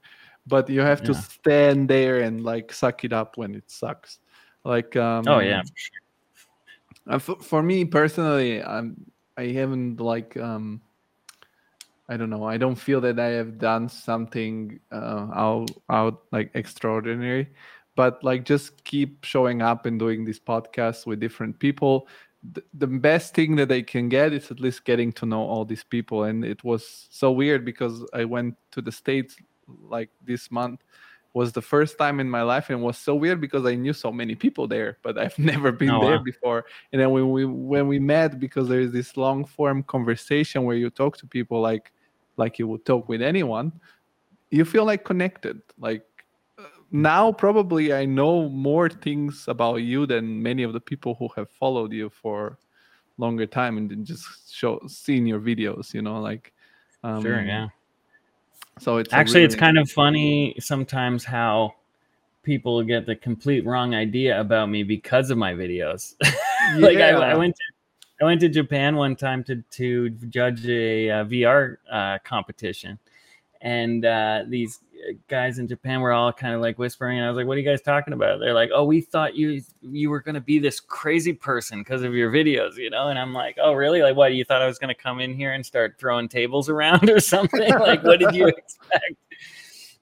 But you have to stand there and like suck it up when it sucks. Like um oh yeah uh, for, for me personally i'm i haven't like um i don't know i don't feel that i have done something uh out out like extraordinary but like just keep showing up and doing these podcasts with different people the, the best thing that they can get is at least getting to know all these people and it was so weird because i went to the states like this month was the first time in my life and it was so weird because I knew so many people there, but I've [laughs] never been Oh, there wow. before. And then when we when we met, because there is this long form conversation where you talk to people like like you would talk with anyone, you feel like connected. Like now, probably I know more things about you than many of the people who have followed you for longer time and just show seen your videos. You know, like um, sure yeah So it's Actually, it's kind of funny sometimes how people get the complete wrong idea about me because of my videos. [laughs] like I, I went to I went to Japan one time to to judge a, uh VR uh, competition, and uh, these guys in Japan were all kind of like whispering, and I was like, "What are you guys talking about?" They're like, "Oh, we thought you you were going to be this crazy person because of your videos, you know." And I'm like, "Oh, really? Like, what? You thought I was going to come in here and start throwing tables around [laughs] or something? like, what did you [laughs] expect?"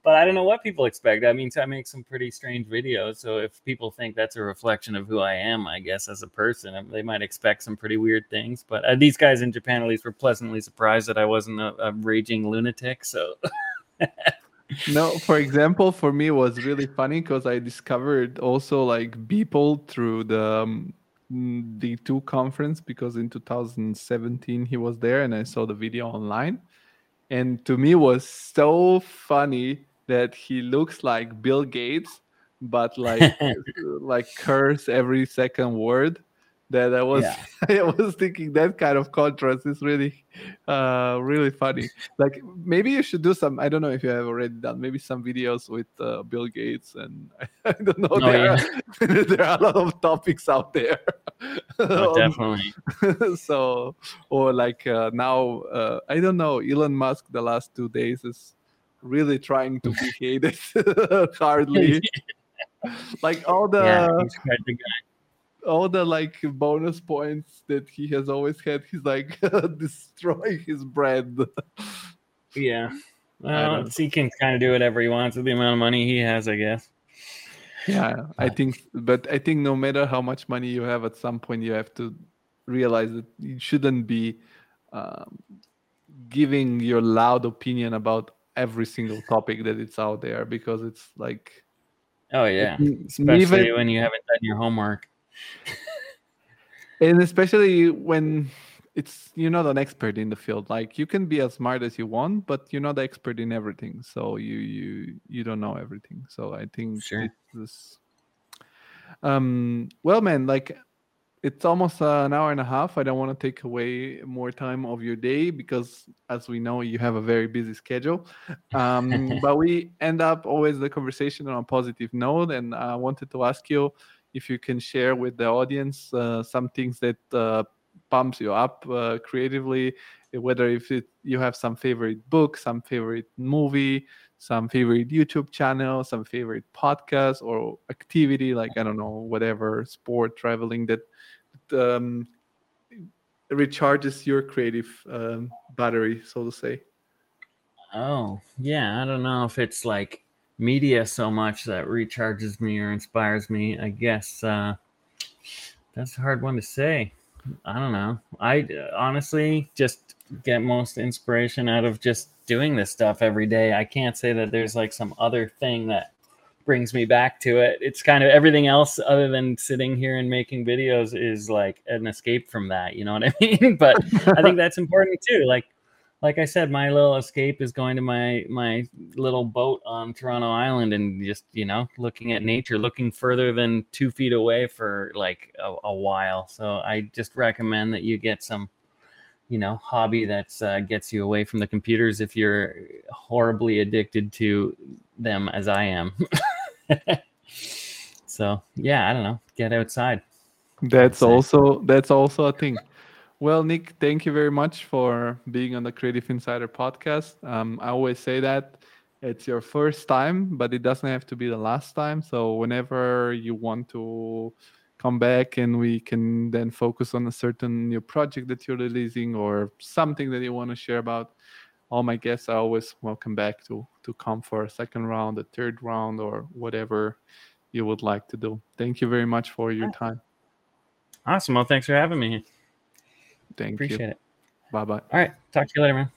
But I don't know what people expect. I mean, I make some pretty strange videos, so if people think that's a reflection of who I am, I guess as a person, um, they might expect some pretty weird things. But uh, these guys in Japan, at least, were pleasantly surprised that I wasn't a, a raging lunatic. So [laughs] no for example for me it was really funny because i discovered also like Beeple through the um, d2 conference because in 2017 he was there and i saw the video online. And to me it was so funny that he looks like bill gates but like [laughs] like curse every second word that i was Yeah. [laughs] i was thinking that kind of contrast is really uh really funny. Like maybe you should do some i don't know if you have already done maybe some videos with uh, bill gates and [laughs] i don't know Oh, there, are, [laughs] there are a lot of topics out there. Oh, definitely. so or like uh, now uh, i don't know elon musk the last two days is really trying to be hated hardly. Like all the yeah, all the like bonus points that he has always had he's like [laughs] destroying his brand Yeah. Well, he can kind of do whatever he wants with the amount of money he has, I guess. yeah i think but i think no matter how much money you have at some point you have to realize that you shouldn't be um, giving your loud opinion about every single topic that it's out there because it's like Oh yeah, Mm, especially even- when you haven't done your homework. [laughs] and especially when it's you're not an expert in the field like you can be as smart as you want but you're not the expert in everything so you you you don't know everything. So i think Sure. this um well man like it's almost an hour and a half. I don't want to take away more time of your day because as we know you have a very busy schedule. [laughs] Um but we end up always the conversation on a positive note and i wanted to ask you if you can share with the audience uh, some things that uh, pumps you up uh, creatively whether if it, you have some favorite book some favorite movie some favorite youtube channel some favorite podcast or activity like i don't know whatever sport traveling that um, recharges your creative um, battery so to say Oh, yeah. I don't know if it's like media so much that recharges me or inspires me. I guess uh, that's a hard one to say. I don't know. I honestly just get most inspiration out of just doing this stuff every day. I can't say that there's like some other thing that brings me back to it. It's kind of everything else other than sitting here and making videos is like an escape from that. You know what I [laughs] mean? but I think [laughs] that's important too. Like like I said, my little escape is going to my my little boat on Toronto Island and just you know looking at nature, looking further than two feet away for like a, a while. So I just recommend that you get some, you know, hobby that's uh, gets you away from the computers if you're horribly addicted to them as I am. [laughs] so yeah, I don't know, get outside. that's also that's also a thing well nick thank you very much for being on the creative insider podcast. Um, i always say that it's your first time but it doesn't have to be the last time. So whenever you want to come back and we can then focus on a certain new project that you're releasing or something that you want to share about all my guests are always welcome back to to come for a second round a third round or whatever you would like to do. Thank you very much for your time. Awesome. Well, thanks for having me. Thank Appreciate you it. bye bye All right. Talk to you later, man.